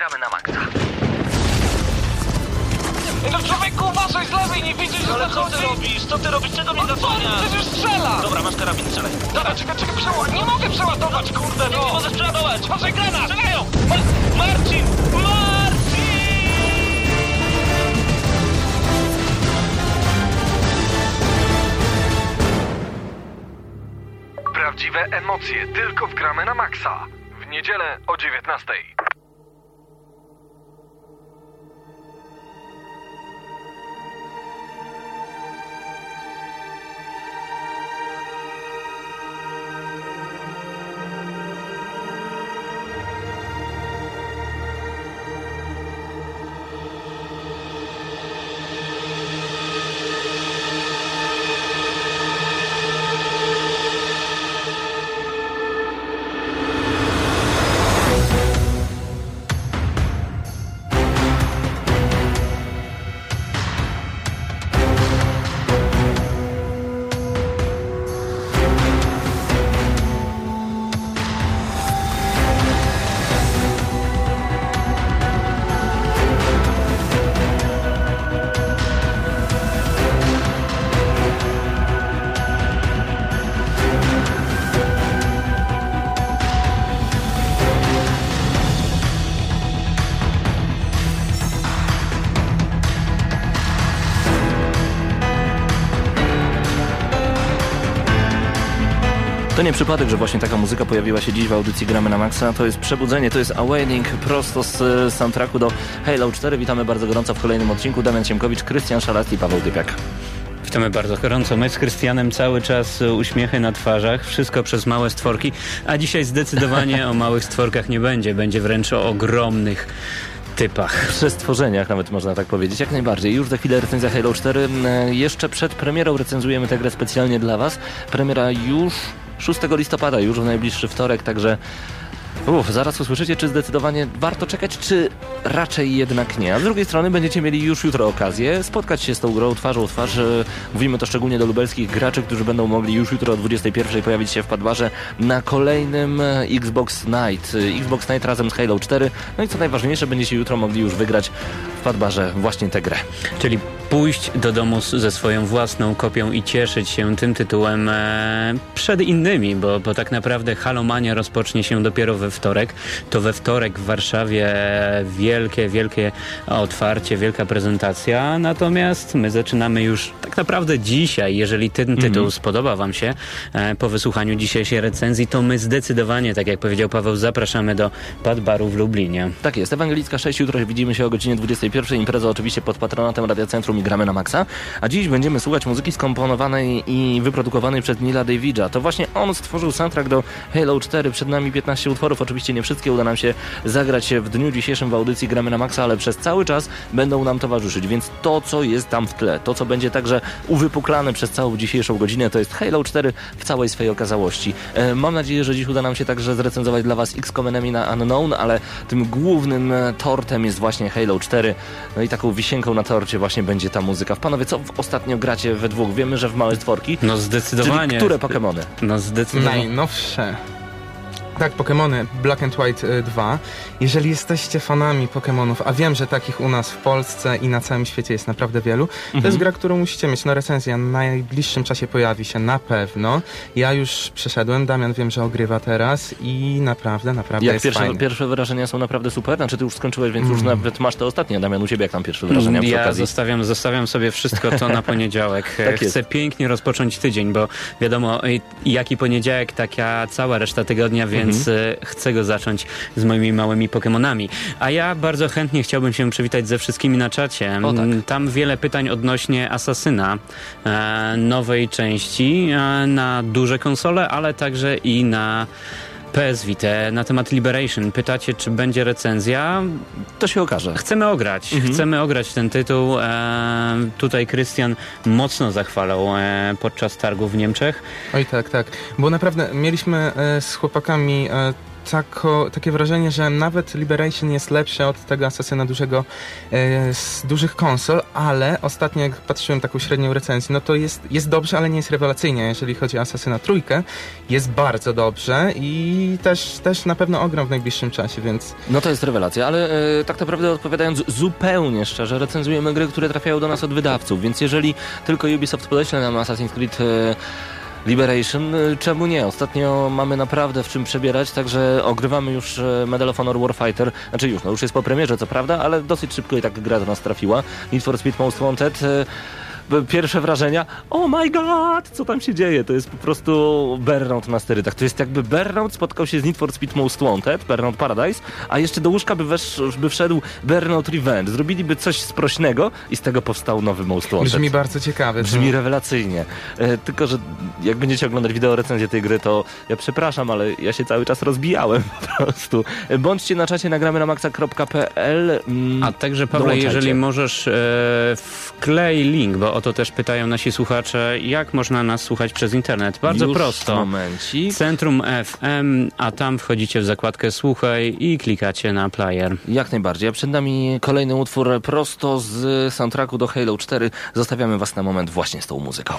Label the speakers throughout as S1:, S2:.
S1: gramy na maksa.
S2: No człowieku, uważaj z lewej, nie widzisz, że
S3: Ale co
S2: zachodzi?
S3: ty robisz? Co ty robisz? Czego mnie
S2: No co,
S3: zasłaniasz?
S2: przecież strzela!
S3: Dobra, masz karabin, strzelaj.
S2: Dobra, czekaj, czekaj, przeładować, nie mogę przeładować, kurde,
S3: Nie,
S2: no!
S3: nie możesz przeładować!
S2: Uważaj, granat!
S3: Strzelają! Ma- Marcin! Marcin!
S4: Prawdziwe emocje tylko w gramy na maksa. W niedzielę o 19.
S5: nie przypadek, że właśnie taka muzyka pojawiła się dziś w audycji Gramy na Maxa. To jest Przebudzenie, to jest Awakening prosto z soundtracku do Halo 4. Witamy bardzo gorąco w kolejnym odcinku. Damian Ciemkowicz, Krystian Szalast i Paweł Typiak.
S6: Witamy bardzo gorąco. My z Krystianem cały czas uśmiechy na twarzach, wszystko przez małe stworki, a dzisiaj zdecydowanie o małych stworkach nie będzie, będzie wręcz o ogromnych typach.
S5: Przy stworzeniach nawet można tak powiedzieć, jak najbardziej. Już za chwilę recenzja Halo 4. E, Jeszcze przed premierą recenzujemy tę grę specjalnie dla Was. Premiera już 6 listopada, już w najbliższy wtorek, także Uf, zaraz usłyszycie, czy zdecydowanie warto czekać, czy raczej jednak nie. A z drugiej strony będziecie mieli już jutro okazję spotkać się z tą grą twarzą w twarz. Mówimy to szczególnie do lubelskich graczy, którzy będą mogli już jutro o 21 pojawić się w Padbarze na kolejnym Xbox Night. Xbox Night razem z Halo 4. No i co najważniejsze, będziecie jutro mogli już wygrać w Padbarze właśnie tę grę.
S6: Czyli pójść do domu ze swoją własną kopią i cieszyć się tym tytułem e, przed innymi, bo, bo tak naprawdę Halomania rozpocznie się dopiero we wtorek. To we wtorek w Warszawie wielkie, wielkie otwarcie, wielka prezentacja, natomiast my zaczynamy już tak naprawdę dzisiaj. Jeżeli ten tytuł spodoba Wam się e, po wysłuchaniu dzisiejszej recenzji, to my zdecydowanie, tak jak powiedział Paweł, zapraszamy do Padbaru w Lublinie.
S5: Tak jest, Ewangelicka 6, jutro widzimy się o godzinie 21. Impreza oczywiście pod patronatem Radia Centrum i gramy na maksa. A dziś będziemy słuchać muzyki skomponowanej i wyprodukowanej przez Nila Davida. To właśnie on stworzył soundtrack do Halo 4. Przed nami 15 utworów, oczywiście nie wszystkie uda nam się zagrać w dniu dzisiejszym w audycji gramy na maksa, ale przez cały czas będą nam towarzyszyć. Więc to, co jest tam w tle, to, co będzie także uwypuklane przez całą dzisiejszą godzinę, to jest Halo 4 w całej swojej okazałości. E, mam nadzieję, że dziś uda nam się także zrecenzować dla Was XCOM Enemy na Unknown, ale tym głównym tortem jest właśnie Halo 4. No i taką wisienką na torcie właśnie będzie ta muzyka. Panowie, co w- ostatnio gracie we dwóch? Wiemy, że w małe stworki.
S6: No zdecydowanie.
S5: Czyli które Pokemony?
S6: No zdecydowanie.
S7: Najnowsze. Tak, Pokémony Black and White y, 2. Jeżeli jesteście fanami Pokémonów, a wiem, że takich u nas w Polsce i na całym świecie jest naprawdę wielu, to jest gra, którą musicie mieć. No recenzja w najbliższym czasie pojawi się na pewno. Ja już przeszedłem, Damian wiem, że ogrywa teraz i naprawdę, naprawdę
S5: Jak
S7: jest
S5: pierwsze,
S7: fajny.
S5: pierwsze wrażenia są naprawdę super? Znaczy ty już skończyłeś, więc już nawet masz te ostatnie. Damian, u ciebie jak tam pierwsze wrażenia przy
S6: Ja
S5: okazji?
S6: zostawiam, zostawiam sobie wszystko to na poniedziałek.
S5: Tak jest.
S6: Chcę pięknie rozpocząć tydzień, bo wiadomo, y, jaki poniedziałek, taka cała reszta tygodnia, więc
S5: Mhm.
S6: y, chcę go zacząć z moimi małymi Pokemonami. A ja bardzo chętnie chciałbym się przywitać ze wszystkimi na czacie.
S5: O, tak.
S6: Mm, Tam wiele pytań odnośnie Asasyna, e, nowej części e, na duże konsole, ale także i na PS Vita na temat Liberation. Pytacie, czy będzie recenzja?
S5: To się okaże.
S6: Chcemy ograć, chcemy ograć ten tytuł. E, tutaj Krystian mocno zachwalał e, podczas targów w Niemczech.
S7: Oj tak, tak. Bo naprawdę mieliśmy e, z chłopakami e, tako, takie wrażenie, że nawet Liberation jest lepsze od tego Asasyna dużego e, z dużych konsol, ale ostatnio jak patrzyłem taką średnią recenzję, no to jest, jest dobrze, ale nie jest rewelacyjnie. Jeżeli chodzi o Asasyna trójkę, jest bardzo dobrze i też, też na pewno ogram w najbliższym czasie, więc
S5: No to jest rewelacja, ale e, tak naprawdę odpowiadając zupełnie szczerze, recenzujemy gry, które trafiają do nas od wydawców, więc jeżeli tylko Ubisoft podeśle nam Assassin's Creed e, Liberation, e, czemu nie? Ostatnio mamy naprawdę w czym przebierać, także ogrywamy już e, Medal of Honor Warfighter, znaczy już, no już jest po premierze, co prawda, ale dosyć szybko i tak gra do nas trafiła. Need for Speed Most Wanted... Pierwsze wrażenia, oh my god, co tam się dzieje? To jest po prostu Burnout na sterydach. To jest jakby Burnout spotkał się z Need for Speed Most Wanted, Burnout Paradise, a jeszcze do łóżka by, wesz, by wszedł Burnout Revenge. Zrobiliby coś sprośnego i z tego powstał nowy Most Wanted.
S7: brzmi bardzo ciekawy.
S5: Brzmi
S7: To-
S5: rewelacyjnie. E, tylko, że jak będziecie oglądać wideo recenzję tej gry, to ja przepraszam, ale ja się cały czas rozbijałem po prostu. E, Bądźcie na czacie, nagramy na maxa.pl. Mm,
S6: A także, Pawle,
S5: Dołączajcie.
S6: jeżeli możesz, e, wklej link, bo o to też pytają nasi słuchacze, jak można nas słuchać przez internet. Bardzo
S5: już
S6: prosto.
S5: Momencik.
S6: Centrum FM, a tam wchodzicie w zakładkę Słuchaj i klikacie na player.
S5: Jak najbardziej. A przed nami kolejny utwór prosto z soundtracku do Halo 4. Zostawiamy was na moment właśnie z tą muzyką.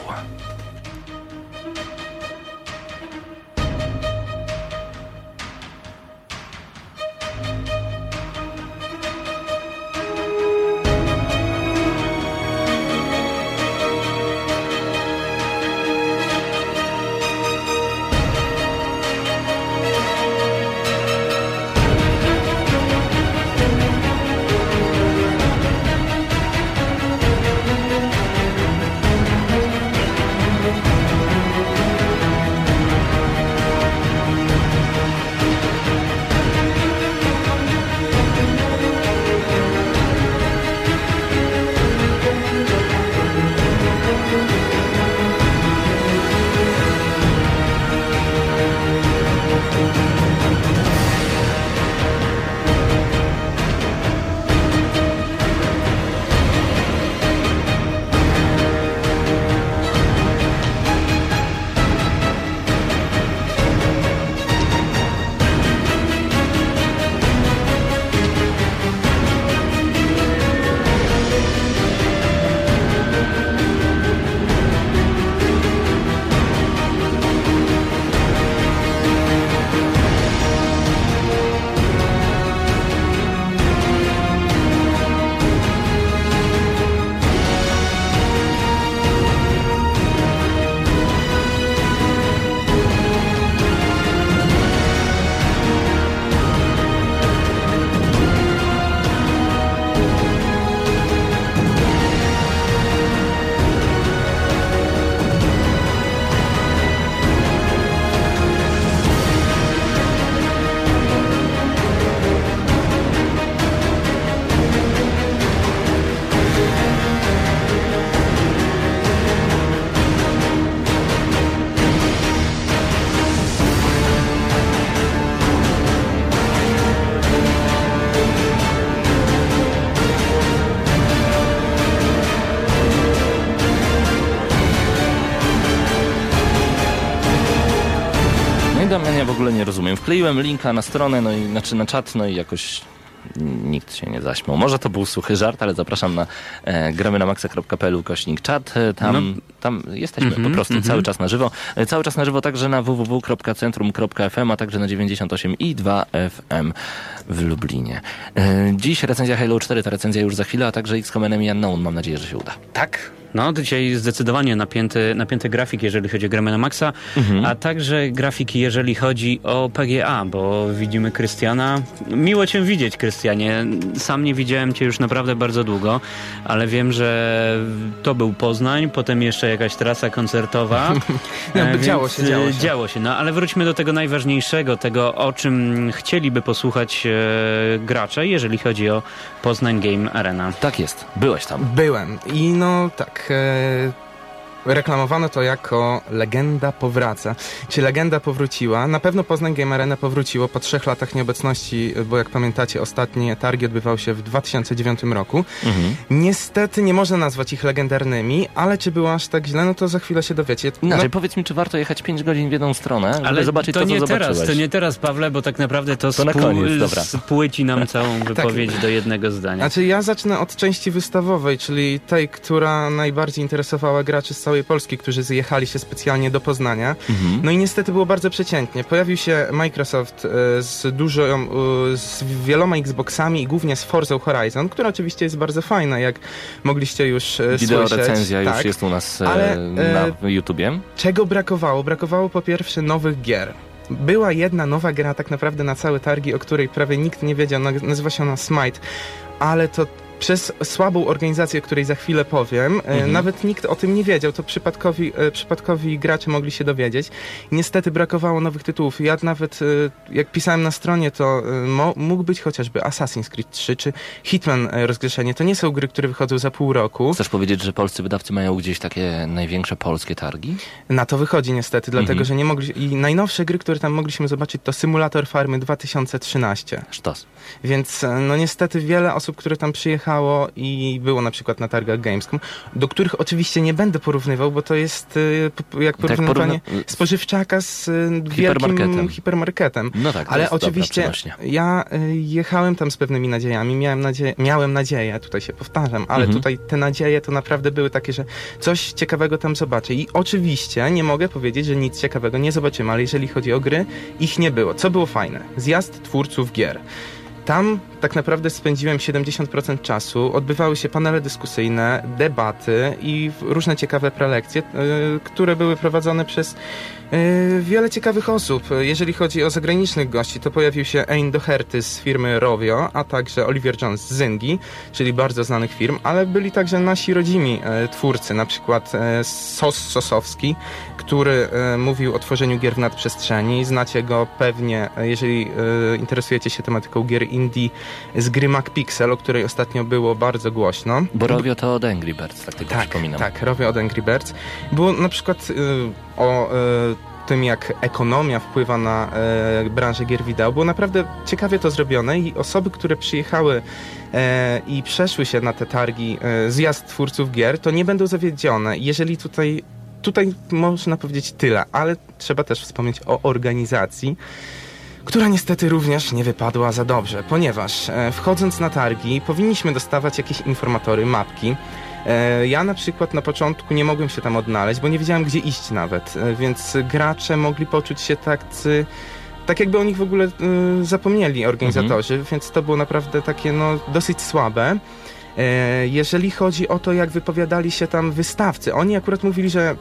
S5: Ogóle nie rozumiem. Wkleiłem linka na stronę, no i znaczy na czat, no i jakoś nikt się nie zaśmiał. Może to był suchy żart, ale zapraszam na e, gramy na maxa.pl kośnik czat. E, Tam, tam jesteśmy
S6: Mhm,
S5: po prostu
S6: mhm.
S5: cały czas na żywo. E, cały czas na żywo także na www.centrum.fm, a także na 98 i 2 FM w Lublinie. E, dziś recenzja Halo 4, ta recenzja już za chwilę, a także XCOM Enemy Unknown. Mam nadzieję, że się uda.
S6: Tak. No, dzisiaj zdecydowanie napięty, napięty grafik, jeżeli chodzi o gramy na Maxa, a także grafiki, jeżeli chodzi o PGA, bo widzimy Krystiana. Miło cię widzieć, Krystianie. Sam nie widziałem cię już naprawdę bardzo długo, ale wiem, że to był Poznań, potem jeszcze jakaś trasa koncertowa.
S7: No,
S6: E,
S7: działo się, działo
S6: e,
S7: się.
S6: Działo się, no ale wróćmy do tego najważniejszego, tego o czym chcieliby posłuchać e, gracze, jeżeli chodzi o Poznań Game Arena.
S5: Tak jest, byłeś tam.
S7: Byłem i no tak. E, reklamowano to jako legenda powraca. Czy legenda powróciła? Na pewno Poznań Game Arena powróciło po trzech latach nieobecności, bo jak pamiętacie, ostatnie targi odbywały się w 2009 roku.
S5: Mhm.
S7: Niestety nie można nazwać ich legendarnymi, ale czy było aż tak źle, no to za chwilę się dowiecie. No,
S5: Inaczej, powiedz mi, czy warto jechać 5 godzin w jedną stronę, żeby
S6: Ale
S5: zobaczyć
S6: to
S5: to,
S6: nie
S5: co
S6: teraz,
S5: zobaczyłeś?
S6: to nie teraz, Pawle, bo tak naprawdę to,
S5: To
S6: spół-
S5: koniec, dobra.
S6: spłyci nam całą wypowiedź do jednego zdania.
S7: Znaczy ja zacznę od części wystawowej, czyli tej, która najbardziej interesowała graczy z całej Polski, którzy zjechali się specjalnie do Poznania.
S5: Mhm.
S7: No i niestety było bardzo przeciętnie. Pojawił się Microsoft e, z dużo, e, z wieloma Xboxami i głównie z Forza Horizon, która oczywiście jest bardzo fajna, jak mogliście już e,
S5: Wideo
S7: słyszeć.
S5: recenzja już
S7: Tak.
S5: jest u nas
S7: Ale,
S5: na YouTubie.
S7: Czego brakowało? Brakowało po pierwsze nowych gier. Była jedna nowa gra tak naprawdę na całe targi, o której prawie nikt nie wiedział, nazywa się ona Smite, ale to przez słabą organizację, o której za chwilę powiem, e,
S5: Mhm.
S7: nawet nikt o tym nie wiedział, to przypadkowi, e, przypadkowi gracze mogli się dowiedzieć. Niestety brakowało nowych tytułów. Ja nawet, e, jak pisałem na stronie, to mógł być chociażby Assassin's Creed 3 czy Hitman rozgrzeszenie. To nie są gry, które wychodzą za pół roku.
S5: Chcesz powiedzieć, że polscy wydawcy mają gdzieś takie największe polskie targi?
S7: Na to wychodzi niestety, dlatego
S5: Mhm.
S7: że nie mogli. I najnowsze gry, które tam mogliśmy zobaczyć, to Symulator Farmy 2013.
S5: Sztos.
S7: Więc no niestety wiele osób, które tam i było na przykład na targach Gamescom, do których oczywiście nie będę porównywał, bo to jest p- jak porównywanie
S5: porówna-
S7: spożywczaka z e, wielkim
S5: Hipermarketem. No tak,
S7: Ale oczywiście ja y, jechałem tam z pewnymi nadziejami, miałem, nadzie miałem nadzieję, tutaj się powtarzam, ale
S5: Mhm.
S7: tutaj te nadzieje to naprawdę były takie, że coś ciekawego tam zobaczę. I oczywiście nie mogę powiedzieć, że nic ciekawego nie zobaczymy, ale jeżeli chodzi o gry, ich nie było. Co było fajne? Zjazd twórców gier. Tam tak naprawdę spędziłem 70% czasu. Odbywały się panele dyskusyjne, debaty i różne ciekawe prelekcje, y, które były prowadzone przez y, wiele ciekawych osób. Jeżeli chodzi o zagranicznych gości, to pojawił się Ein Doherty z firmy Rovio, a także Oliver Jones z Zyngi, czyli bardzo znanych firm, ale byli także nasi rodzimi e, twórcy, na przykład e, Sos Sosowski, który e, mówił o tworzeniu gier w nadprzestrzeni. Znacie go pewnie, e, jeżeli e, interesujecie się tematyką gier indie z gry MacPixel, o której ostatnio było bardzo głośno.
S5: Bo Rovio to od Angry Birds, tak tylko
S7: Tak,
S5: przypominam.
S7: tak, robię od Angry Birds. Było na przykład y, o y, tym, jak ekonomia wpływa na y, branżę gier wideo. Było naprawdę ciekawie to zrobione i osoby, które przyjechały y, i przeszły się na te targi, y, zjazd twórców gier, to nie będą zawiedzione. Jeżeli tutaj Tutaj można powiedzieć tyle, ale trzeba też wspomnieć o organizacji, która niestety również nie wypadła za dobrze, ponieważ e, wchodząc na targi powinniśmy dostawać jakieś informatory, mapki. E, Ja na przykład na początku nie mogłem się tam odnaleźć, bo nie wiedziałem gdzie iść nawet, e, więc gracze mogli poczuć się tacy, tak jakby o nich w ogóle e, zapomnieli organizatorzy, więc to było naprawdę takie no dosyć słabe. E, Jeżeli chodzi o to, jak wypowiadali się tam wystawcy, oni akurat mówili, że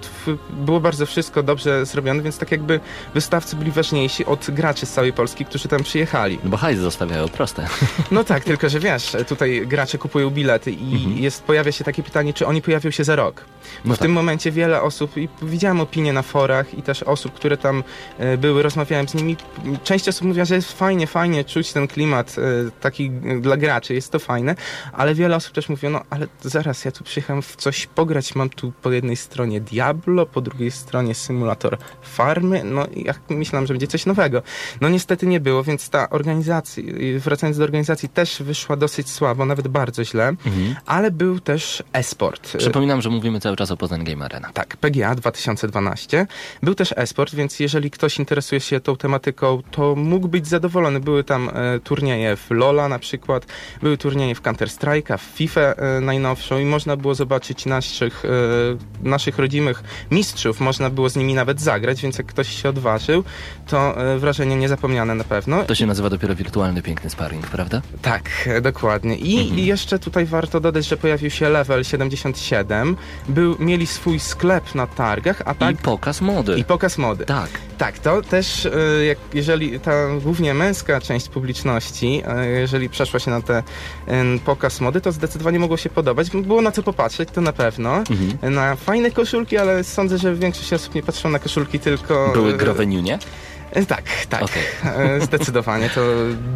S7: było bardzo wszystko dobrze zrobione, więc tak jakby wystawcy byli ważniejsi od graczy z całej Polski, którzy tam przyjechali.
S5: No bo hajs zostawiają, proste.
S7: No tak, tylko że wiesz, tutaj gracze kupują bilety i
S5: Mhm.
S7: jest, pojawia się takie pytanie, czy oni pojawią się za rok.
S5: No
S7: w
S5: tak.
S7: tym momencie wiele osób, i widziałem opinie na forach i też osób, które tam e, były, rozmawiałem z nimi. Część osób mówiła, że jest fajnie, fajnie czuć ten klimat e, taki dla graczy, jest to fajne, ale wiele osób też mówiło, no ale zaraz, ja tu przyjechałem w coś pograć, mam tu po jednej stronie Diablo, po drugiej stronie symulator farmy, no i ja myślałem, że będzie coś nowego. No niestety nie było, więc ta organizacja, wracając do organizacji, też wyszła dosyć słabo, nawet bardzo źle,
S5: Mhm.
S7: ale był też e-sport.
S5: Przypominam, że mówimy cały czas o Poznań Game Arena.
S7: Tak, PGA 2012. Był też e-sport, więc jeżeli ktoś interesuje się tą tematyką, to mógł być zadowolony. Były tam e, turnieje w LoLa na przykład, były turnieje w Counter-Strike'a, w FIFA e, najnowszą i można było zobaczyć naszych, e, naszych rodzimych mistrzów. Można było z nimi nawet zagrać, więc jak ktoś się odważył, to e, wrażenie niezapomniane na pewno.
S5: To się nazywa dopiero wirtualny piękny sparring, prawda?
S7: Tak, dokładnie. I
S5: Mhm.
S7: jeszcze tutaj warto dodać, że pojawił się level 77. Był, mieli swój sklep na targach, a tak
S5: I pokaz mody.
S7: i pokaz mody.
S5: Tak.
S7: Tak, to też, jak, jeżeli ta głównie męska część publiczności, jeżeli przeszła się na ten pokaz mody, to zdecydowanie mogło się podobać. Było na co popatrzeć, to na pewno.
S5: Mhm.
S7: Na fajne koszulki, ale sądzę, że większość osób nie patrzyło na koszulki, tylko...
S5: Były
S7: e,
S5: growe niunie?
S7: E, Tak, tak.
S5: Okej.
S7: E, Zdecydowanie. To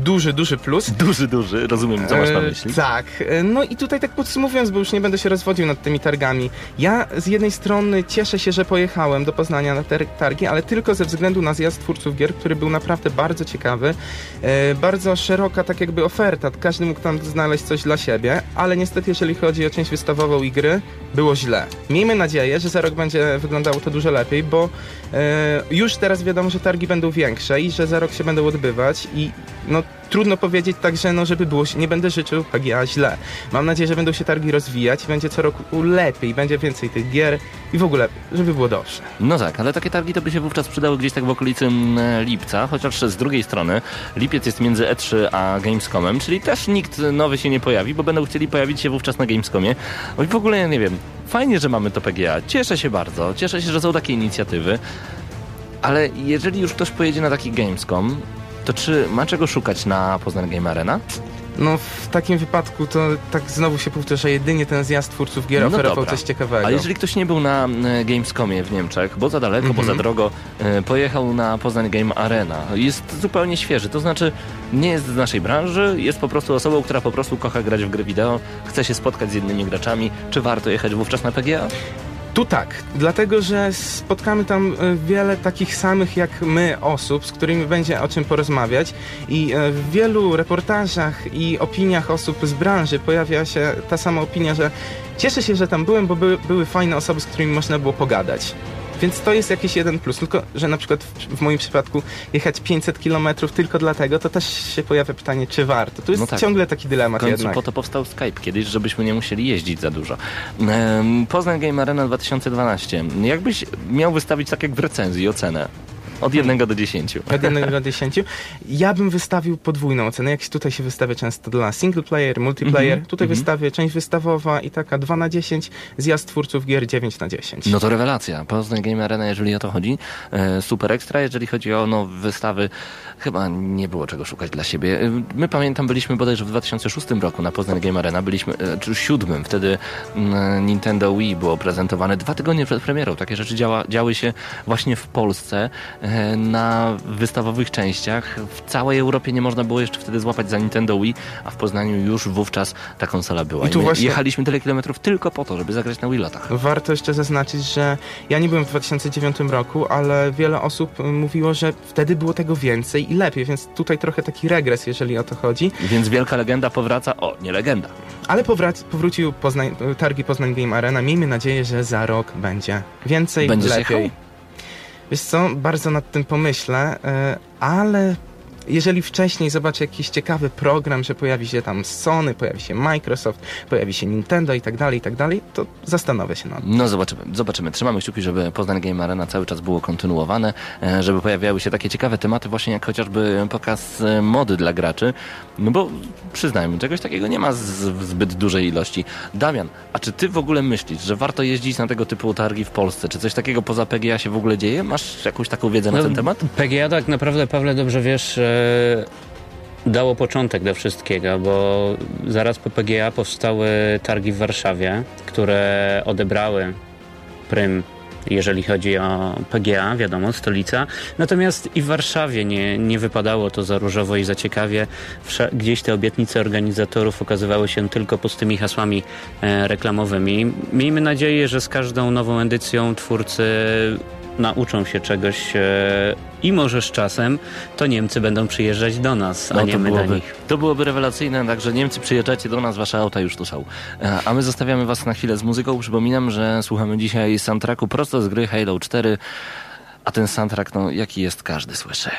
S7: duży, duży plus.
S5: Duży, duży, rozumiem, co masz na
S7: E,
S5: myśli.
S7: Tak. E, No i tutaj tak podsumowując, bo już nie będę się rozwodził nad tymi targami. Ja z jednej strony cieszę się, że pojechałem do Poznania na te targi, ale tylko ze względu na zjazd twórców gier, który był naprawdę bardzo ciekawy. E, Bardzo szeroka tak jakby oferta. Każdy mógł tam znaleźć coś dla siebie, ale niestety jeżeli chodzi o część wystawową i gry, było źle. Miejmy nadzieję, że za rok będzie wyglądało to dużo lepiej, bo e, już teraz wiadomo, że targi będą większe i że za rok się będą odbywać i no trudno powiedzieć także, no żeby było, nie będę życzył PGA źle. Mam nadzieję, że będą się targi rozwijać i będzie co roku lepiej, będzie więcej tych gier i w ogóle, żeby było dobrze.
S5: No tak, ale takie targi to by się wówczas przydały gdzieś tak w okolicy mm, lipca, chociaż z drugiej strony lipiec jest między E3 a Gamescomem, czyli też nikt nowy się nie pojawi, bo będą chcieli pojawić się wówczas na Gamescomie. Oj, w ogóle ja nie wiem, fajnie, że mamy to PGA, cieszę się bardzo, cieszę się, że są takie inicjatywy, ale jeżeli już ktoś pojedzie na taki Gamescom, to czy ma czego szukać na Poznań Game Arena?
S7: No w takim wypadku to tak znowu się powtarza, jedynie ten zjazd twórców gier
S5: No
S7: oferował
S5: dobra.
S7: coś ciekawego.
S5: A jeżeli ktoś nie był na e, Gamescomie w Niemczech, bo za daleko, bo za drogo, e, pojechał na Poznań Game Arena, jest zupełnie świeży, to znaczy nie jest z naszej branży, jest po prostu osobą, która po prostu kocha grać w gry wideo, chce się spotkać z innymi graczami, czy warto jechać wówczas na PGA?
S7: Tu tak, dlatego że spotkamy tam e, wiele takich samych jak my osób, z którymi będzie o czym porozmawiać i e, w wielu reportażach i opiniach osób z branży pojawia się ta sama opinia, że cieszę się, że tam byłem, bo były, były fajne osoby, z którymi można było pogadać. Więc to jest jakiś jeden plus, tylko że na przykład w, w moim przypadku jechać 500 km tylko dlatego, to też się pojawia pytanie, czy warto. Tu jest
S5: No tak.
S7: ciągle taki
S5: W
S7: dylemat
S5: końcu
S7: jednak.
S5: po to powstał Skype kiedyś, żebyśmy nie musieli jeździć za dużo. Poznań Game Arena 2012. Jakbyś miał wystawić tak jak w recenzji ocenę? Od 1 do 10.
S7: Od 1 do 10. Ja bym wystawił podwójną ocenę. Jak tutaj się wystawia często dla single player, multiplayer,
S5: Mhm,
S7: tutaj
S5: mhm.
S7: wystawię część wystawowa i taka 2 na 10, zjazd twórców gier 9 na 10.
S5: No to rewelacja. Poznań Game Arena, jeżeli o to chodzi. E, super ekstra. Jeżeli chodzi o no, wystawy, chyba nie było czego szukać dla siebie. E, My pamiętam, byliśmy bodajże w 2006 roku na Poznań Game Arena. Byliśmy, e, czy siódmym. Wtedy mm, Nintendo Wii było prezentowane dwa tygodnie przed premierą. Takie rzeczy działa, działy się właśnie w Polsce e, na wystawowych częściach. W całej Europie nie można było jeszcze wtedy złapać za Nintendo Wii, a w Poznaniu już wówczas ta konsola była.
S7: I tu
S5: my
S7: właśnie-
S5: jechaliśmy tyle kilometrów tylko po to, żeby zagrać na Wii Lotach.
S7: Warto jeszcze zaznaczyć, że ja nie byłem w 2009 roku, ale wiele osób mówiło, że wtedy było tego więcej i lepiej, więc tutaj trochę taki regres, jeżeli o to chodzi.
S5: Więc wielka legenda powraca. O, nie legenda.
S7: Ale powrac- powrócił Poznań, targi Poznań Game Arena. Miejmy nadzieję, że za rok będzie więcej,
S5: Będziesz
S7: lepiej.
S5: jechał?
S7: Wiesz co, bardzo nad tym pomyślę, e, ale jeżeli wcześniej zobaczę jakiś ciekawy program, że pojawi się tam Sony, pojawi się Microsoft, pojawi się Nintendo i tak dalej, i tak dalej, to zastanowię się nad tym.
S5: No zobaczymy, zobaczymy. Trzymamy kciuki, żeby Poznań Game Arena cały czas było kontynuowane, e, żeby pojawiały się takie ciekawe tematy, właśnie jak chociażby pokaz e, mody dla graczy. No bo przyznajmy, czegoś takiego nie ma z, w zbyt dużej ilości. Damian, a czy ty w ogóle myślisz, że warto jeździć na tego typu targi w Polsce? Czy coś takiego poza PGA się w ogóle dzieje? Masz jakąś taką wiedzę na
S6: No,
S5: ten temat?
S6: PGA tak naprawdę, Pawle, dobrze wiesz, e, dało początek do wszystkiego, bo zaraz po PGA powstały targi w Warszawie, które odebrały prym jeżeli chodzi o PGA, wiadomo, stolica. Natomiast i w Warszawie nie, nie wypadało to za różowo i za ciekawie. Gdzieś te obietnice organizatorów okazywały się tylko pustymi hasłami e, reklamowymi. Miejmy nadzieję, że z każdą nową edycją twórcy nauczą się czegoś e, i może z czasem to Niemcy będą przyjeżdżać do nas, a
S5: No,
S6: nie my do
S5: byłoby,
S6: nich.
S5: to byłoby rewelacyjne, także Niemcy przyjeżdżacie do nas, wasze auta już tu są. E, A my zostawiamy was na chwilę z muzyką. Przypominam, że słuchamy dzisiaj soundtracku prosto z gry Halo 4, a ten soundtrack, no jaki jest, każdy słyszy.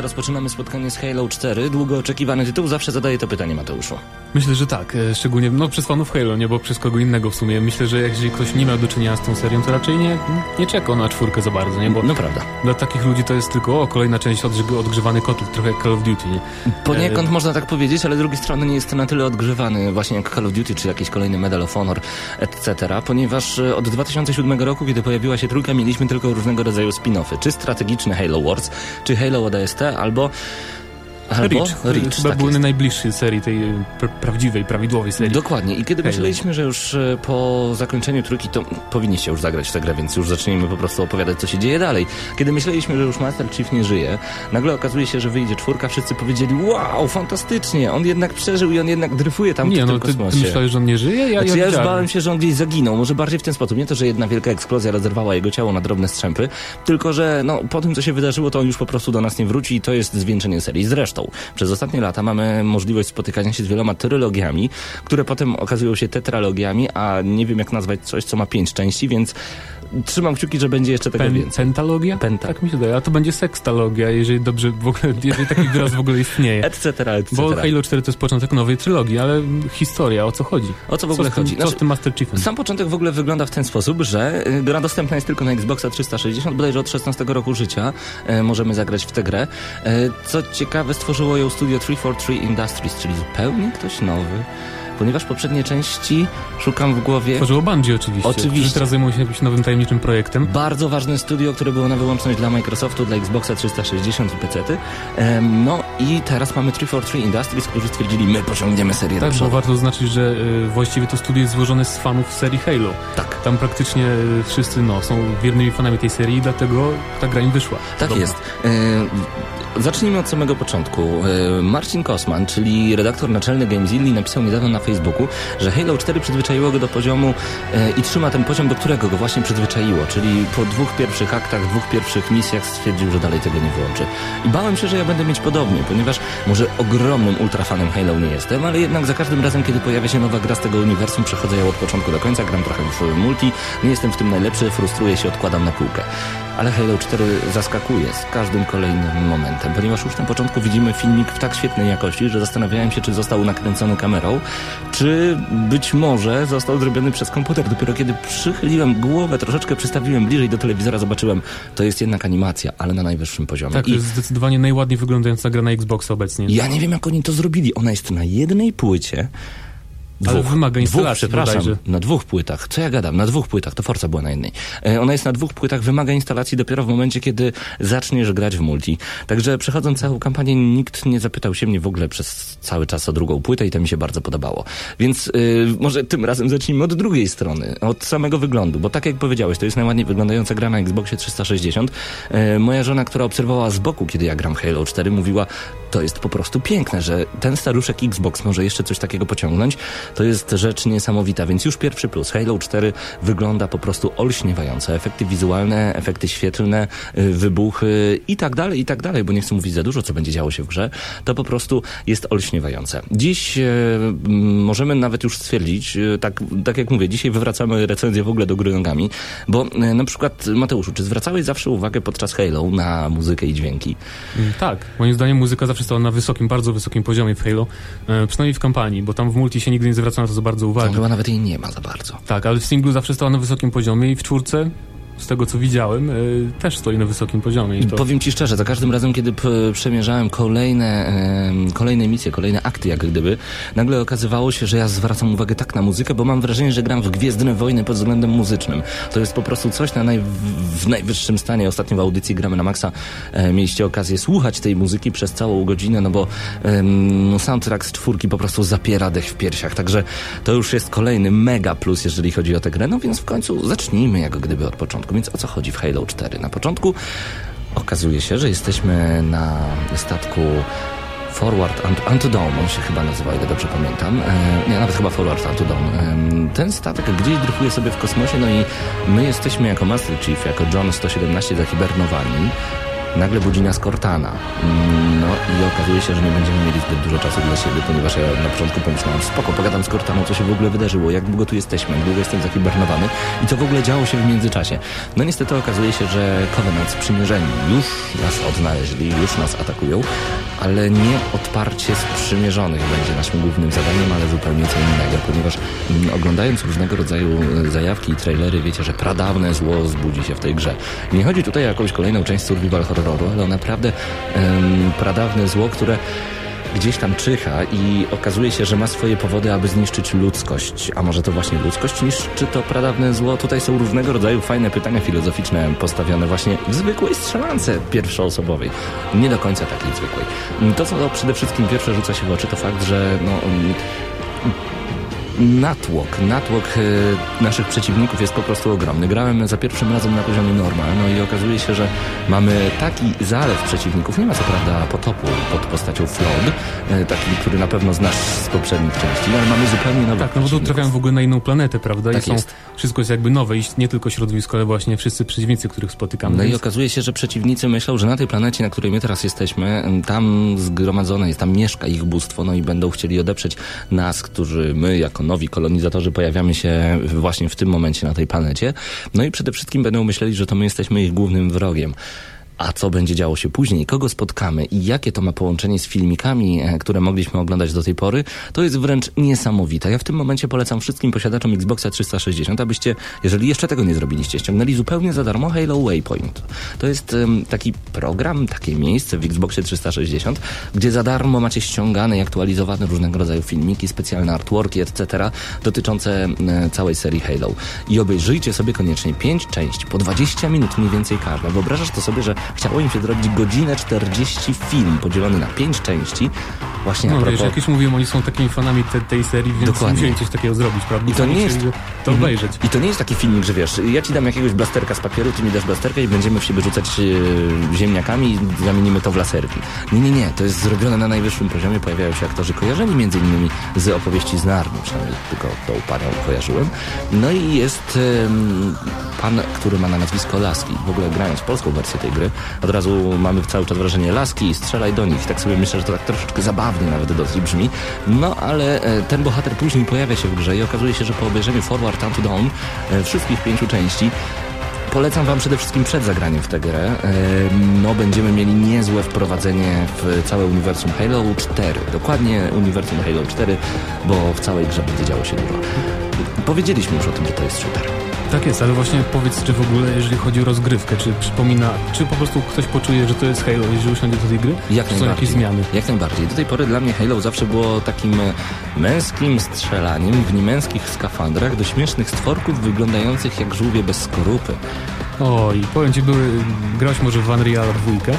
S5: Rozpoczynamy spotkanie z Halo 4. Długo oczekiwany tytuł. Zawsze zadaję to pytanie Mateuszu.
S1: Myślę, że tak, e, szczególnie no, przez fanów Halo, nie bo przez kogo innego w sumie. Myślę, że jeżeli ktoś nie miał do czynienia z tą serią, to raczej nie, nie czekał na czwórkę za bardzo, nie? Bo
S5: No prawda.
S1: dla takich ludzi to jest tylko o, kolejna część odgrze- odgrzewany kotlet, trochę jak Call of Duty, nie?
S5: Poniekąd można tak powiedzieć, ale z drugiej strony nie jest to na tyle odgrzewany właśnie jak Call of Duty czy jakiś kolejny Medal of Honor, etc., ponieważ e, od 2007 roku, kiedy pojawiła się trójka, mieliśmy tylko różnego rodzaju spin-offy, czy strategiczne Halo Wars, czy Halo ODST, albo... Albo
S1: Reach,
S5: Reach
S1: chyba
S5: tak
S1: był
S5: jest.
S1: najbliższy serii tej e, pr- prawdziwej, prawidłowej serii.
S5: Dokładnie. I kiedy
S1: Halo.
S5: myśleliśmy, że już e, po zakończeniu trójki to powinniście już zagrać w tę grę, więc już zacznijmy po prostu opowiadać, co się dzieje dalej. Kiedy myśleliśmy, że już Master Chief nie żyje, nagle okazuje się, że wyjdzie czwórka, wszyscy powiedzieli wow, fantastycznie, on jednak przeżył i on jednak dryfuje tam w
S1: nie,
S5: tym
S1: no ty, ty
S5: kosmosie.
S1: myślałeś, że on nie żyje? Ja,
S5: Znaczy, ja już
S1: widziałem.
S5: bałem się, że on gdzieś zaginął. Może bardziej w ten sposób. Nie to, że jedna wielka eksplozja rozerwała jego ciało na drobne strzępy, tylko że no, po tym, co się wydarzyło, to on już po prostu do nas nie wróci i to jest zwieńczenie serii. Zresztą, przez ostatnie lata mamy możliwość spotykania się z wieloma trylogiami, które potem okazują się tetralogiami, a nie wiem, jak nazwać coś, co ma pięć części, więc trzymam kciuki, że będzie jeszcze tego
S1: Pen,
S5: więcej.
S1: pentalogia?
S5: Penta.
S1: Tak mi się daje, a to będzie sekstalogia, jeżeli dobrze w ogóle, jeżeli taki wyraz w ogóle istnieje.
S5: Etc., etc.
S1: Bo Halo 4 to jest początek nowej trylogii, ale historia, o co chodzi?
S5: O co w ogóle
S1: tym,
S5: chodzi?
S1: Co
S5: Znaczy-
S1: z tym Master Chiefem?
S5: Sam początek w ogóle wygląda w ten sposób, że y, gra dostępna jest tylko na Xboxa 360, bodajże od 16 roku życia e, możemy zagrać w tę grę. E, co ciekawe, stworzyło ją studio 343 Industries, czyli zupełnie ktoś nowy, ponieważ poprzednie części szukam w głowie.
S1: Tworzyło Bungie oczywiście.
S5: Oczywiście.
S1: którzy teraz zajmują się jakimś nowym tajemniczym projektem.
S5: Bardzo ważne studio, które było na wyłączność dla Microsoftu, dla Xboxa 360 i PC-ty. Em, no i teraz mamy 343 Industries, którzy stwierdzili, my pociągniemy serię
S1: Tak, bo warto zaznaczyć, że y, właściwie to studio jest złożone z fanów serii Halo.
S5: Tak.
S1: Tam praktycznie y, wszyscy no, są wiernymi fanami tej serii i dlatego ta gra im wyszła.
S5: Tak jest. E, zacznijmy od samego początku. E, Marcin Kosman, czyli redaktor naczelny Gamezilli, napisał niedawno na Facebooku, że Halo 4 przyzwyczaiło go do poziomu e, i trzyma ten poziom, do którego go właśnie przyzwyczaiło. Czyli po dwóch pierwszych aktach, dwóch pierwszych misjach stwierdził, że dalej tego nie wyłączy. I bałem się, że ja będę mieć podobnie, ponieważ może ogromnym ultrafanem Halo nie jestem, ale jednak za każdym razem, kiedy pojawia się nowa gra z tego uniwersum, przechodzę ją od początku do końca, gram trochę w multi, nie jestem w tym najlepszy, frustruję się, odkładam na półkę. Ale Halo 4 zaskakuje z każdym kolejnym momentem, ponieważ już na początku widzimy filmik w tak świetnej jakości, że zastanawiałem się, czy został nakręcony kamerą, czy być może został zrobiony przez komputer. Dopiero kiedy przychyliłem głowę, troszeczkę przystawiłem bliżej do telewizora, zobaczyłem, to jest jednak animacja, ale na najwyższym poziomie.
S1: Tak, to jest zdecydowanie najładniej wyglądająca gra na Xbox obecnie.
S5: ja nie wiem, jak oni to zrobili. Ona jest na jednej płycie.
S1: Ale wymaga
S5: dwóch,
S1: instalacji
S5: przepraszam,
S1: bodajże.
S5: na dwóch płytach. Co ja gadam? Na dwóch płytach, to Forza była na jednej. E, ona jest na dwóch płytach, wymaga instalacji dopiero w momencie, kiedy zaczniesz grać w multi. Także przechodząc całą kampanię, nikt nie zapytał się mnie w ogóle przez cały czas o drugą płytę i to mi się bardzo podobało. Więc y, może tym razem zacznijmy od drugiej strony, od samego wyglądu, bo tak jak powiedziałeś, to jest najładniej wyglądająca gra na Xboxie 360. E, moja żona, która obserwowała z boku, kiedy ja gram Halo 4, mówiła, to jest po prostu piękne, że ten staruszek Xbox może jeszcze coś takiego pociągnąć. To jest rzecz niesamowita, więc już pierwszy plus. Halo 4 wygląda po prostu olśniewająco. Efekty wizualne, efekty świetlne, y, wybuchy i tak dalej, i tak dalej, bo nie chcę mówić za dużo, co będzie działo się w grze. To po prostu jest olśniewające. Dziś e, możemy nawet już stwierdzić, e, tak, tak jak mówię, dzisiaj wywracamy recenzję w ogóle do gry nogami, bo e, na przykład Mateuszu, czy zwracałeś zawsze uwagę podczas Halo na muzykę i dźwięki?
S1: Mm, Tak, moim zdaniem muzyka zawsze stała na wysokim, bardzo wysokim poziomie w Halo, e, przynajmniej w kampanii, bo tam w multi się nigdy nie zwraca na to za bardzo uwagi.
S5: chyba nawet jej nie ma za bardzo.
S1: Tak, ale w singlu zawsze stała na wysokim poziomie i w czwórce, z tego co widziałem, e, też stoi na wysokim poziomie. To...
S5: Powiem ci szczerze, za każdym razem, kiedy przemierzałem kolejne, kolejne misje, kolejne akty, jak gdyby, nagle okazywało się, że ja zwracam uwagę tak na muzykę, bo mam wrażenie, że gram w Gwiezdne Wojny pod względem muzycznym. To jest po prostu coś na naj, w najwyższym stanie. Ostatnio w audycji Gramy na Maxa e, mieliście okazję słuchać tej muzyki przez całą godzinę, no bo no soundtrack z czwórki po prostu zapiera dech w piersiach, także to już jest kolejny mega plus, jeżeli chodzi o tę grę. No więc w końcu zacznijmy jak gdyby od początku. Więc o co chodzi w Halo 4? Na początku okazuje się, że jesteśmy na statku Forward Ant- Unto Dawn, on się chyba nazywa, ile dobrze pamiętam. E, nie, nawet chyba Forward Unto Dawn. E, ten statek gdzieś dryfuje sobie w kosmosie, no i my jesteśmy jako Master Chief, jako John 117 zahibernowani. Nagle budzi nas Cortana. Mm, No i okazuje się, że nie będziemy mieli zbyt dużo czasu dla siebie, ponieważ ja na początku pomyślałem, spoko, pogadam z Cortaną, co się w ogóle wydarzyło, jak długo tu jesteśmy, jak długo jestem zahibernowany i co w ogóle działo się w międzyczasie. No niestety okazuje się, że Covenant sprzymierzeni już nas odnaleźli, już nas atakują, ale nie odparcie sprzymierzonych będzie naszym głównym zadaniem, ale zupełnie co innego, ponieważ mm, oglądając różnego rodzaju e, zajawki i trailery, wiecie, że pradawne zło zbudzi się w tej grze. Nie chodzi tutaj o jakąś kolejną część survival horroru, ale o naprawdę em, pradawne zło, które gdzieś tam czyha i okazuje się, że ma swoje powody, aby zniszczyć ludzkość. A może to właśnie ludzkość niszczy to pradawne zło? Tutaj są różnego rodzaju fajne pytania filozoficzne postawione właśnie w zwykłej strzelance pierwszoosobowej. Nie do końca takiej zwykłej. To, co przede wszystkim pierwsze rzuca się w oczy, to fakt, że no, natłok, natłok e, naszych przeciwników jest po prostu ogromny. Grałem za pierwszym razem na poziomie normal, no i okazuje się, że mamy taki zalew przeciwników. Nie ma co prawda potopu pod postacią Flood, e, taki, który na pewno znasz z poprzednich części, ale mamy zupełnie nowych
S1: Tak, no bo tu trafiamy w ogóle na inną planetę, prawda?
S5: Tak
S1: I są,
S5: jest.
S1: wszystko jest jakby nowe i nie tylko środowisko, ale właśnie wszyscy przeciwnicy, których spotykamy.
S5: No i
S1: Więc-
S5: okazuje się, że przeciwnicy myślą, że na tej planecie, na której my teraz jesteśmy, tam zgromadzone jest, tam mieszka ich bóstwo, no i będą chcieli odeprzeć nas, którzy my, jako nowi kolonizatorzy, pojawiamy się właśnie w tym momencie na tej planecie. No i przede wszystkim będą myśleli, że to my jesteśmy ich głównym wrogiem. A co będzie działo się później, kogo spotkamy i jakie to ma połączenie z filmikami, e, które mogliśmy oglądać do tej pory, to jest wręcz niesamowite. Ja w tym momencie polecam wszystkim posiadaczom Xboxa 360, abyście, jeżeli jeszcze tego nie zrobiliście, ściągnęli zupełnie za darmo Halo Waypoint. To jest em, taki program, takie miejsce w Xboxie 360, gdzie za darmo macie ściągane i aktualizowane różnego rodzaju filmiki, specjalne artworki, etc., dotyczące e, całej serii Halo. I obejrzyjcie sobie koniecznie 5 części, po 20 minut mniej więcej każda. Wyobrażasz to sobie, że chciało im się zrobić godzinę 40 film podzielony na 5 części, właśnie a
S1: No
S5: propos...
S1: wiesz, jak już mówiłem, oni są takimi fanami te, tej serii, więc
S5: Dokładnie.
S1: musieli coś takiego zrobić, prawda?
S5: I to
S1: Sami
S5: nie jest-
S1: To
S5: Mhm.
S1: obejrzeć.
S5: I to nie jest taki filmik, że wiesz, ja ci dam jakiegoś blasterka z papieru, ty mi dasz blasterkę i będziemy w siebie rzucać e, ziemniakami i zamienimy to w laserki. Nie, nie, nie, to jest zrobione na najwyższym poziomie, pojawiają się aktorzy kojarzeni między innymi z opowieści z Narni, przynajmniej tylko tą panią kojarzyłem. No i jest em, pan, który ma na nazwisko Laski. W ogóle grając polską wersję tej gry, od razu mamy cały czas wrażenie Laski, strzelaj do nich. Tak sobie myślę, że to tak troszeczkę zabawnie nawet dosyć brzmi. No ale e, ten bohater później pojawia się w grze i okazuje się, że po obejrzeniu Forward Unto Dawn e, wszystkich pięciu części Polecam Wam przede wszystkim przed zagraniem w tę grę. E, No, będziemy mieli niezłe wprowadzenie w całe uniwersum Halo 4. Dokładnie uniwersum Halo 4, bo w całej grze będzie działo się dużo. Powiedzieliśmy już o tym, że to jest shooter.
S1: Tak jest, ale właśnie powiedz, czy w ogóle, jeżeli chodzi o rozgrywkę, czy przypomina, czy po prostu ktoś poczuje, że to jest Halo, jeżeli usiądzie do tej gry?
S5: Jak
S1: czy są jakieś zmiany?
S5: Jak najbardziej. Do tej pory dla mnie Halo zawsze było takim e, męskim strzelaniem w niemęskich skafandrach do śmiesznych stworków wyglądających jak żółwie bez skorupy.
S1: Oj, powiem Ci, były, grałeś może w Unreal 2,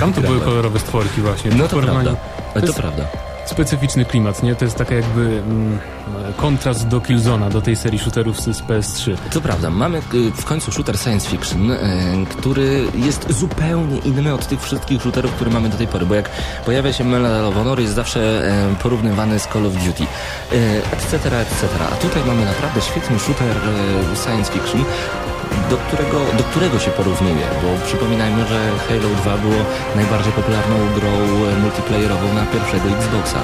S1: tam to były kolorowe stworki właśnie.
S5: No to prawda.
S1: To
S5: To
S1: jest
S5: prawda.
S1: Specyficzny klimat, nie? To jest taka jakby mm, kontrast do Killzona, do tej serii shooterów z, z PS3.
S5: To prawda, mamy y, w końcu shooter science fiction, y, który jest zupełnie inny od tych wszystkich shooterów, które mamy do tej pory, bo jak pojawia się Medal of Honor, jest zawsze y, porównywany z Call of Duty, etc., etc. A tutaj mamy naprawdę świetny shooter science fiction, do którego, do którego się porównuje, bo przypominajmy, że Halo 2 było najbardziej popularną grą multiplayerową na pierwszego Xboxa.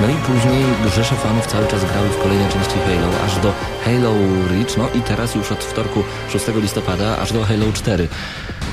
S5: No i później rzesze fanów cały czas grały w kolejne części Halo, aż do Halo Reach, no i teraz już od wtorku 6 listopada, aż do Halo 4.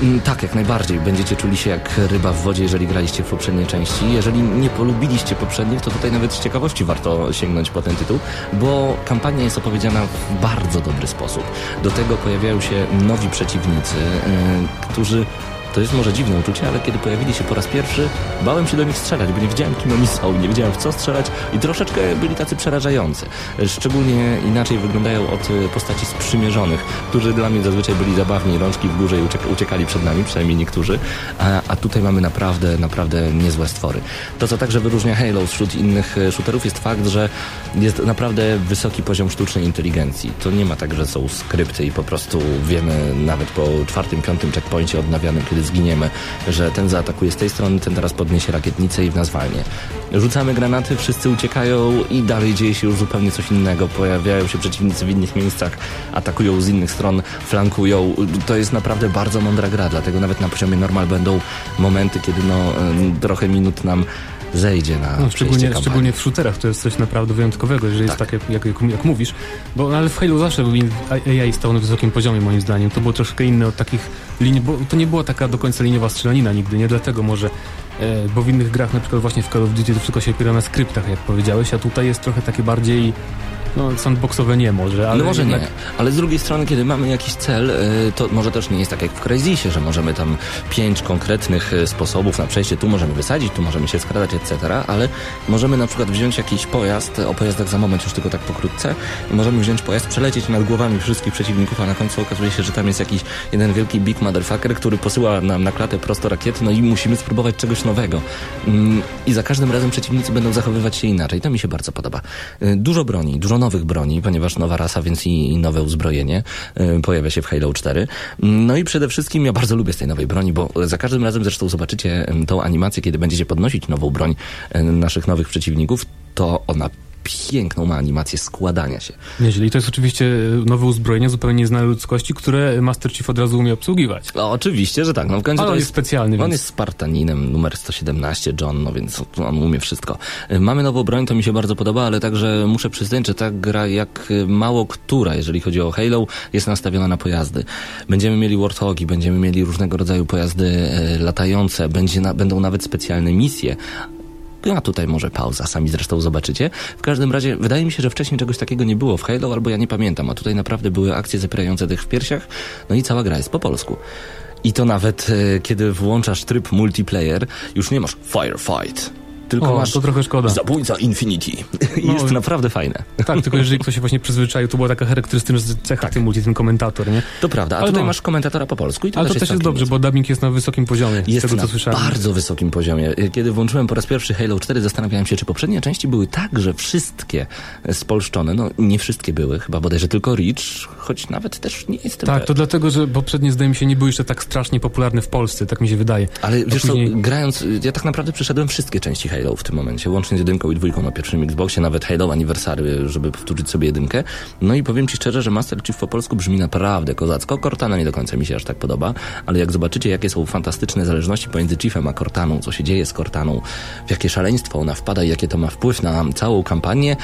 S5: Mm, Tak, jak najbardziej. Będziecie czuli się jak ryba w wodzie, jeżeli graliście w poprzedniej części. Jeżeli nie polubiliście poprzednich, to tutaj nawet z ciekawości warto sięgnąć po ten tytuł, bo kampania jest opowiedziana w bardzo dobry sposób. Do tego pojawiają się nowi przeciwnicy, yy, którzy to jest może dziwne uczucie, ale kiedy pojawili się po raz pierwszy, bałem się do nich strzelać, bo nie wiedziałem, kim oni są, nie wiedziałem, w co strzelać i troszeczkę byli tacy przerażający. Szczególnie inaczej wyglądają od e, postaci sprzymierzonych, którzy dla mnie zazwyczaj byli zabawni, rączki w górze i uciek- uciekali przed nami, przynajmniej niektórzy, a, a tutaj mamy naprawdę, naprawdę niezłe stwory. To, co także wyróżnia Halo wśród innych e, shooterów jest fakt, że jest naprawdę wysoki poziom sztucznej inteligencji. To nie ma tak, że są skrypty i po prostu wiemy nawet po czwartym, piątym checkpoincie odnawianym, kiedy zginiemy, że ten zaatakuje z tej strony, ten teraz podniesie rakietnicę i w nas walnie. Rzucamy granaty, wszyscy uciekają i dalej dzieje się już zupełnie coś innego. Pojawiają się przeciwnicy w innych miejscach, atakują z innych stron, flankują. To jest naprawdę bardzo mądra gra, dlatego nawet na poziomie normal będą momenty, kiedy no, trochę minut nam zejdzie na
S1: No, szczególnie,
S5: kampanii.
S1: szczególnie w shooterach to jest coś naprawdę wyjątkowego, jeżeli jest tak, jak, jak, jak, mówisz. Bo no, ale w Halo zawsze był AI stał na wysokim poziomie moim zdaniem. To było troszkę inne od takich linii, bo to nie była taka do końca liniowa strzelanina nigdy, nie dlatego może, e, bo w innych grach, na przykład właśnie w Call of Duty to wszystko się opiera na skryptach, jak powiedziałeś, a tutaj jest trochę takie bardziej no, sandboxowe nie może, ale
S5: no może
S1: jednak,
S5: nie, ale z drugiej strony, kiedy mamy jakiś cel, y, to może też nie jest tak jak w Crazysie, że możemy tam pięć konkretnych y, sposobów na przejście, tu możemy wysadzić, tu możemy się skradać, etc., ale możemy na przykład wziąć jakiś pojazd, o pojazdach za moment już tylko tak pokrótce, możemy wziąć pojazd, przelecieć nad głowami wszystkich przeciwników, a na końcu okazuje się, że tam jest jakiś jeden wielki big motherfucker, który posyła nam na klatę prosto rakiety, no i musimy spróbować czegoś nowego. Mm, I za każdym razem przeciwnicy będą zachowywać się inaczej. To mi się bardzo podoba. Y, Dużo broni, dużo nowych broni, ponieważ nowa rasa, więc i, i nowe uzbrojenie y, pojawia się w Halo 4. Mm, No i przede wszystkim ja bardzo lubię z tej nowej broni, bo za każdym razem zresztą zobaczycie tą animację, kiedy będziecie podnosić nową broń y, naszych nowych przeciwników, to ona piękną ma animację składania się.
S1: nieźle. I to jest oczywiście e, nowe uzbrojenie, zupełnie nieznane ludzkości, które Master Chief od razu umie obsługiwać.
S5: No, oczywiście, że tak. No w końcu
S1: Ale on
S5: jest
S1: jest specjalny,
S5: On
S1: więc...
S5: jest Spartaninem, numer 117, John, no więc on umie wszystko. Y, Mamy nową broń, to mi się bardzo podoba, ale także muszę przyznać, że ta gra jak y, mało która, jeżeli chodzi o Halo, jest nastawiona na pojazdy. Będziemy mieli Warthogi, będziemy mieli różnego rodzaju pojazdy latające, będzie na, będą nawet specjalne misje. A tutaj może pauza, sami zresztą zobaczycie. W każdym razie wydaje mi się, że wcześniej czegoś takiego nie było w Halo, albo ja nie pamiętam, a tutaj naprawdę były akcje zapierające tych w piersiach, no i cała gra jest po polsku. I to nawet e, kiedy włączasz tryb multiplayer, już nie masz firefight, tylko
S1: O,
S5: masz
S1: to trochę szkoda.
S5: zabójca Infinity. I
S1: No,
S5: jest naprawdę fajne.
S1: Tak, tylko jeżeli ktoś się właśnie przyzwyczaił, to była taka charakterystyczna cecha
S5: Tak.
S1: tym multi, ten komentator, nie?
S5: To prawda, a
S1: Ale
S5: tutaj
S1: no.
S5: masz komentatora po polsku i to
S1: Ale
S5: też
S1: to też jest
S5: całkiem
S1: dobrze, bo dubbing jest na wysokim poziomie, z
S5: Jest
S1: tego
S5: na
S1: co słyszałem.
S5: bardzo wysokim poziomie. Kiedy włączyłem po raz pierwszy Halo 4, zastanawiałem się, czy poprzednie części były tak, że wszystkie spolszczone. No, nie wszystkie były, chyba bodajże tylko Reach, choć nawet też nie jestem
S1: Tak,
S5: pewien.
S1: to dlatego, że poprzednie zdaje mi się nie były jeszcze tak strasznie popularne w Polsce, tak mi się wydaje.
S5: Ale wiesz co,
S1: później-
S5: grając, ja tak naprawdę przeszedłem wszystkie części Halo w tym momencie, łącznie z jedynką i dwójką na pierwszym Xboxie, nawet Halo Anniversary, żeby powtórzyć sobie jedynkę. No i powiem Ci szczerze, że Master Chief po polsku brzmi naprawdę kozacko. Cortana nie do końca mi się aż tak podoba, ale jak zobaczycie, jakie są fantastyczne zależności pomiędzy Chiefem a Cortaną, co się dzieje z Cortaną, w jakie szaleństwo ona wpada i jakie to ma wpływ na całą kampanię,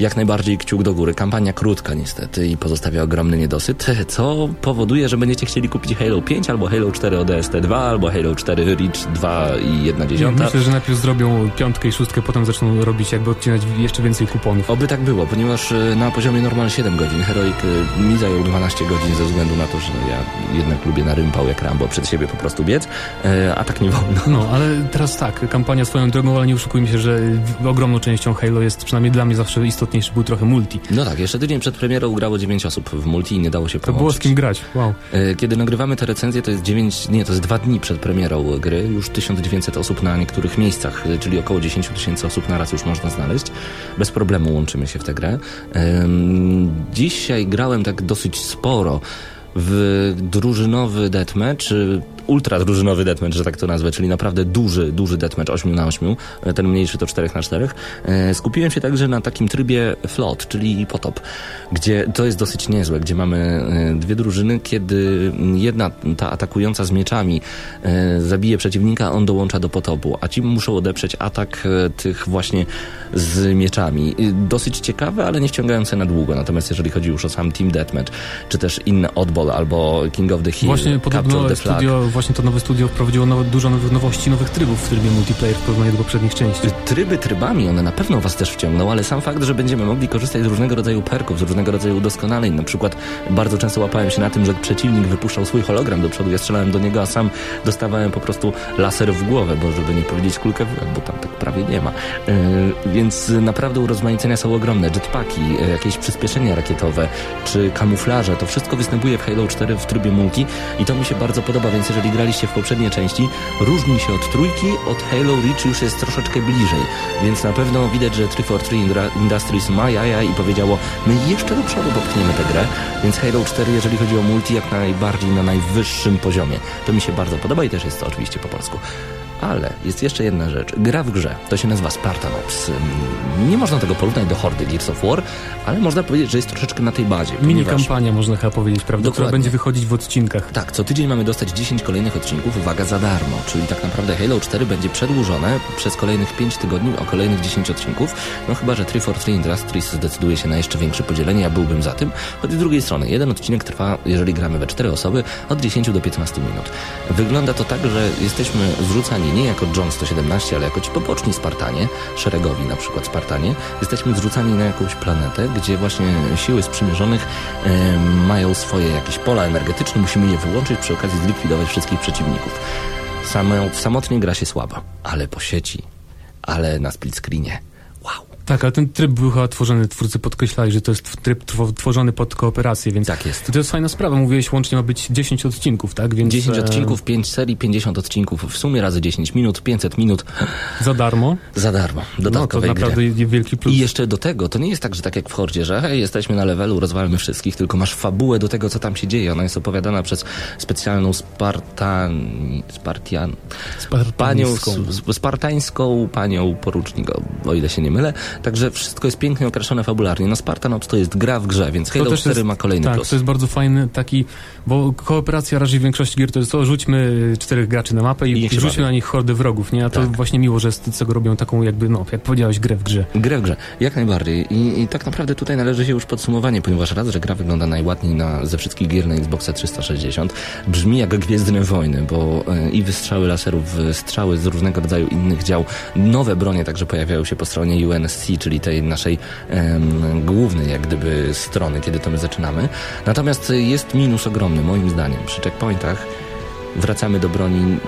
S5: jak najbardziej kciuk do góry. Kampania krótka niestety i pozostawia ogromny niedosyt, co powoduje, że będziecie chcieli kupić Halo 5 albo Halo 4 ODST 2 albo Halo 4 Reach 2 i 1 dziesiąta.
S1: Myślę, że najpierw zrobią piątkę i szóstkę, potem zaczną robić jakby odcinać jeszcze więcej kuponów.
S5: Oby tak było, ponieważ e, na poziomie normal 7 godzin, Heroic e, mi zajął 12 godzin ze względu na to, że ja jednak lubię na rympał jak Rambo przed siebie po prostu biec, e, a tak nie wolno.
S1: No, ale teraz tak, kampania swoją drogą, ale nie oszukujmy się, że ogromną częścią Halo jest, przynajmniej dla mnie zawsze istotniejszy był trochę multi.
S5: No tak, jeszcze tydzień przed premierą grało 9 osób w multi i nie dało się
S1: To
S5: połączyć.
S1: było z kim grać, wow.
S5: Kiedy nagrywamy te recenzje, to jest 9, nie, to jest 2 dni przed premierą gry, już 1900 osób na niektórych miejscach, czyli około 10 tysięcy osób na raz już można znaleźć. Bez problemu łączymy się w tę grę. Dzisiaj grałem tak dosyć sporo w drużynowy deathmatch, y, ultra drużynowy deathmatch, że tak to nazwę, czyli naprawdę duży, duży deathmatch 8 na 8, e, ten mniejszy to 4 na 4. E, Skupiłem się także na takim trybie float, czyli potop, gdzie to jest dosyć niezłe, gdzie mamy e, dwie drużyny, kiedy jedna, ta atakująca z mieczami e, zabije przeciwnika, on dołącza do potopu, a ci muszą odeprzeć atak tych właśnie z mieczami. Dosyć ciekawe, ale nie wciągające na długo, natomiast jeżeli chodzi już o sam Team Deathmatch, czy też inne Oddball albo King of the Hill,
S1: Właśnie
S5: Capture the Flag.
S1: studio, właśnie to nowe studio wprowadziło nowe, dużo nowych nowości, nowych trybów w trybie multiplayer w porównaniu do poprzednich części.
S5: Tryby trybami, one na pewno was też wciągną, ale sam fakt, że będziemy mogli korzystać z różnego rodzaju perków, z różnego rodzaju udoskonaleń. Na przykład bardzo często łapałem się na tym, że przeciwnik wypuszczał swój hologram do przodu, ja strzelałem do niego, a sam dostawałem po prostu laser w głowę, bo żeby nie powiedzieć kulkę w bo tam tak prawie nie ma. Yy, więc naprawdę urozmaicenia są ogromne. Jetpacki, yy, jakieś przyspieszenia rakietowe, czy kamuflaże, to wszystko występuje w Halo 4 w trybie multi i to mi się bardzo podoba, więc jeżeli graliście w poprzednie części, różni się od trójki, od Halo Reach już jest troszeczkę bliżej, więc na pewno widać, że 343 Indra- Industries ma jaja i powiedziało, my jeszcze do przodu popchniemy tę grę, więc Halo 4, jeżeli chodzi o multi, jak najbardziej na najwyższym poziomie. To mi się bardzo podoba i też jest to oczywiście po polsku. Ale jest jeszcze jedna rzecz. Gra w grze. To się nazywa Spartan Ops. Ym, Nie można tego porównać do hordy Gears of War, ale można powiedzieć, że jest troszeczkę na tej bazie.
S1: Mini kampania, można chyba powiedzieć, prawda? Która
S5: Dokładnie.
S1: będzie wychodzić w odcinkach.
S5: Tak, co tydzień mamy dostać 10 kolejnych odcinków, uwaga, za darmo. Czyli tak naprawdę Halo 4 będzie przedłużone przez kolejnych 5 tygodni o kolejnych 10 odcinków. No chyba, że 343 Industries zdecyduje się na jeszcze większe podzielenie, ja byłbym za tym. Choć z drugiej strony, jeden odcinek trwa, jeżeli gramy we 4 osoby, od 10 do 15 minut. Wygląda to tak, że jesteśmy zrzucani nie jako John 117, ale jako ci poboczni Spartanie, szeregowi na przykład Spartanie. Jesteśmy zrzucani na jakąś planetę, gdzie właśnie siły sprzymierzonych em, mają swoje jakieś pola energetyczne, musimy je wyłączyć, przy okazji zlikwidować wszystkich przeciwników. Samo, samotnie gra się słabo, ale po sieci, ale na split screenie.
S1: Tak, ale ten tryb był chyba tworzony, twórcy podkreślali, że to jest tryb tw- tworzony pod kooperację, więc
S5: Tak jest.
S1: To jest fajna sprawa. Mówiłeś, łącznie ma być 10 odcinków, tak? Więc
S5: 10
S1: e,
S5: odcinków, 5 serii, 50 odcinków, w sumie razy 10 minut, 500 minut
S1: za darmo.
S5: za darmo,
S1: No to
S5: dodatkowej
S1: naprawdę
S5: gry.
S1: wielki plus.
S5: I jeszcze do tego, to nie jest tak, że tak jak w Hordzie, że hej, jesteśmy na levelu, rozwalamy wszystkich, tylko masz fabułę do tego, co tam się dzieje. Ona jest opowiadana przez specjalną Spartan... Spartian... Panią
S1: Spartańską.
S5: s- spartańską, panią porucznik, o ile się nie mylę. Także wszystko jest pięknie określone fabularnie. No Spartan Ops to jest gra w grze, więc Halo 4
S1: jest,
S5: ma kolejny
S1: tak,
S5: plus.
S1: to jest bardzo fajny taki, bo kooperacja raczej w większości gier to jest to, rzućmy czterech graczy na mapę
S5: I
S1: i, rzućmy na nich hordę wrogów, nie? A to
S5: Tak.
S1: właśnie miło, że z tego robią taką jakby, no, jak powiedziałeś, grę w grze.
S5: Grę w grze, jak najbardziej. I, I tak naprawdę tutaj należy się już podsumowanie, ponieważ raz, że gra wygląda najładniej na, ze wszystkich gier na Xboxa 360, brzmi jak Gwiezdne Wojny, bo e, i wystrzały laserów, strzały z różnego rodzaju innych dział, nowe bronie także pojawiają się po stronie UNSC, czyli tej naszej em, głównej jak gdyby strony, kiedy to my zaczynamy. Natomiast jest minus ogromny, moim zdaniem. Przy checkpointach wracamy do broni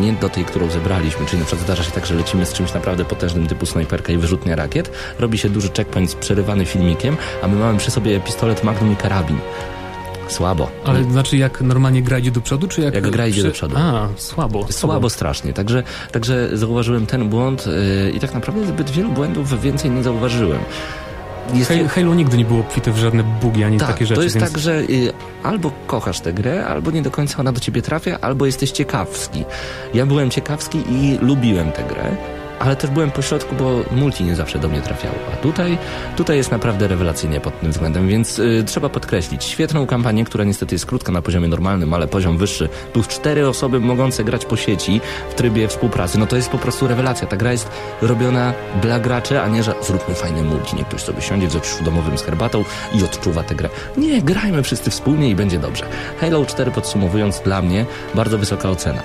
S5: nie do tej, którą zebraliśmy, czyli na przykład zdarza się tak, że lecimy z czymś naprawdę potężnym typu snajperka i wyrzutnia rakiet, robi się duży checkpoint przerywany filmikiem, a my mamy przy sobie pistolet Magnum i karabin. Słabo.
S1: Ale znaczy jak normalnie gra idzie do przodu, czy jak...
S5: Jak gra idzie
S1: przy-
S5: do przodu.
S1: A, słabo.
S5: Słabo strasznie, także, także zauważyłem ten błąd yy, i tak naprawdę zbyt wielu błędów więcej nie zauważyłem. Jest
S1: Halo nigdy nie było obfite w żadne bugi, ani
S5: tak,
S1: takie rzeczy,
S5: to jest
S1: więc...
S5: tak, że y, albo kochasz tę grę, albo nie do końca ona do ciebie trafia, albo jesteś ciekawski. Ja byłem ciekawski i lubiłem tę grę, ale też byłem pośrodku, bo multi nie zawsze do mnie trafiało. A tutaj, tutaj jest naprawdę rewelacyjnie pod tym względem, więc y, trzeba podkreślić świetną kampanię, która niestety jest krótka na poziomie normalnym, ale poziom wyższy, plus cztery osoby mogące grać po sieci w trybie współpracy, no to jest po prostu rewelacja. Ta gra jest robiona dla graczy, a nie, że zróbmy fajne multi. Niech ktoś sobie siądzie w zaciszu domowym z herbatą i odczuwa tę grę. Nie, grajmy wszyscy wspólnie i będzie dobrze. Halo 4 podsumowując dla mnie, bardzo wysoka ocena.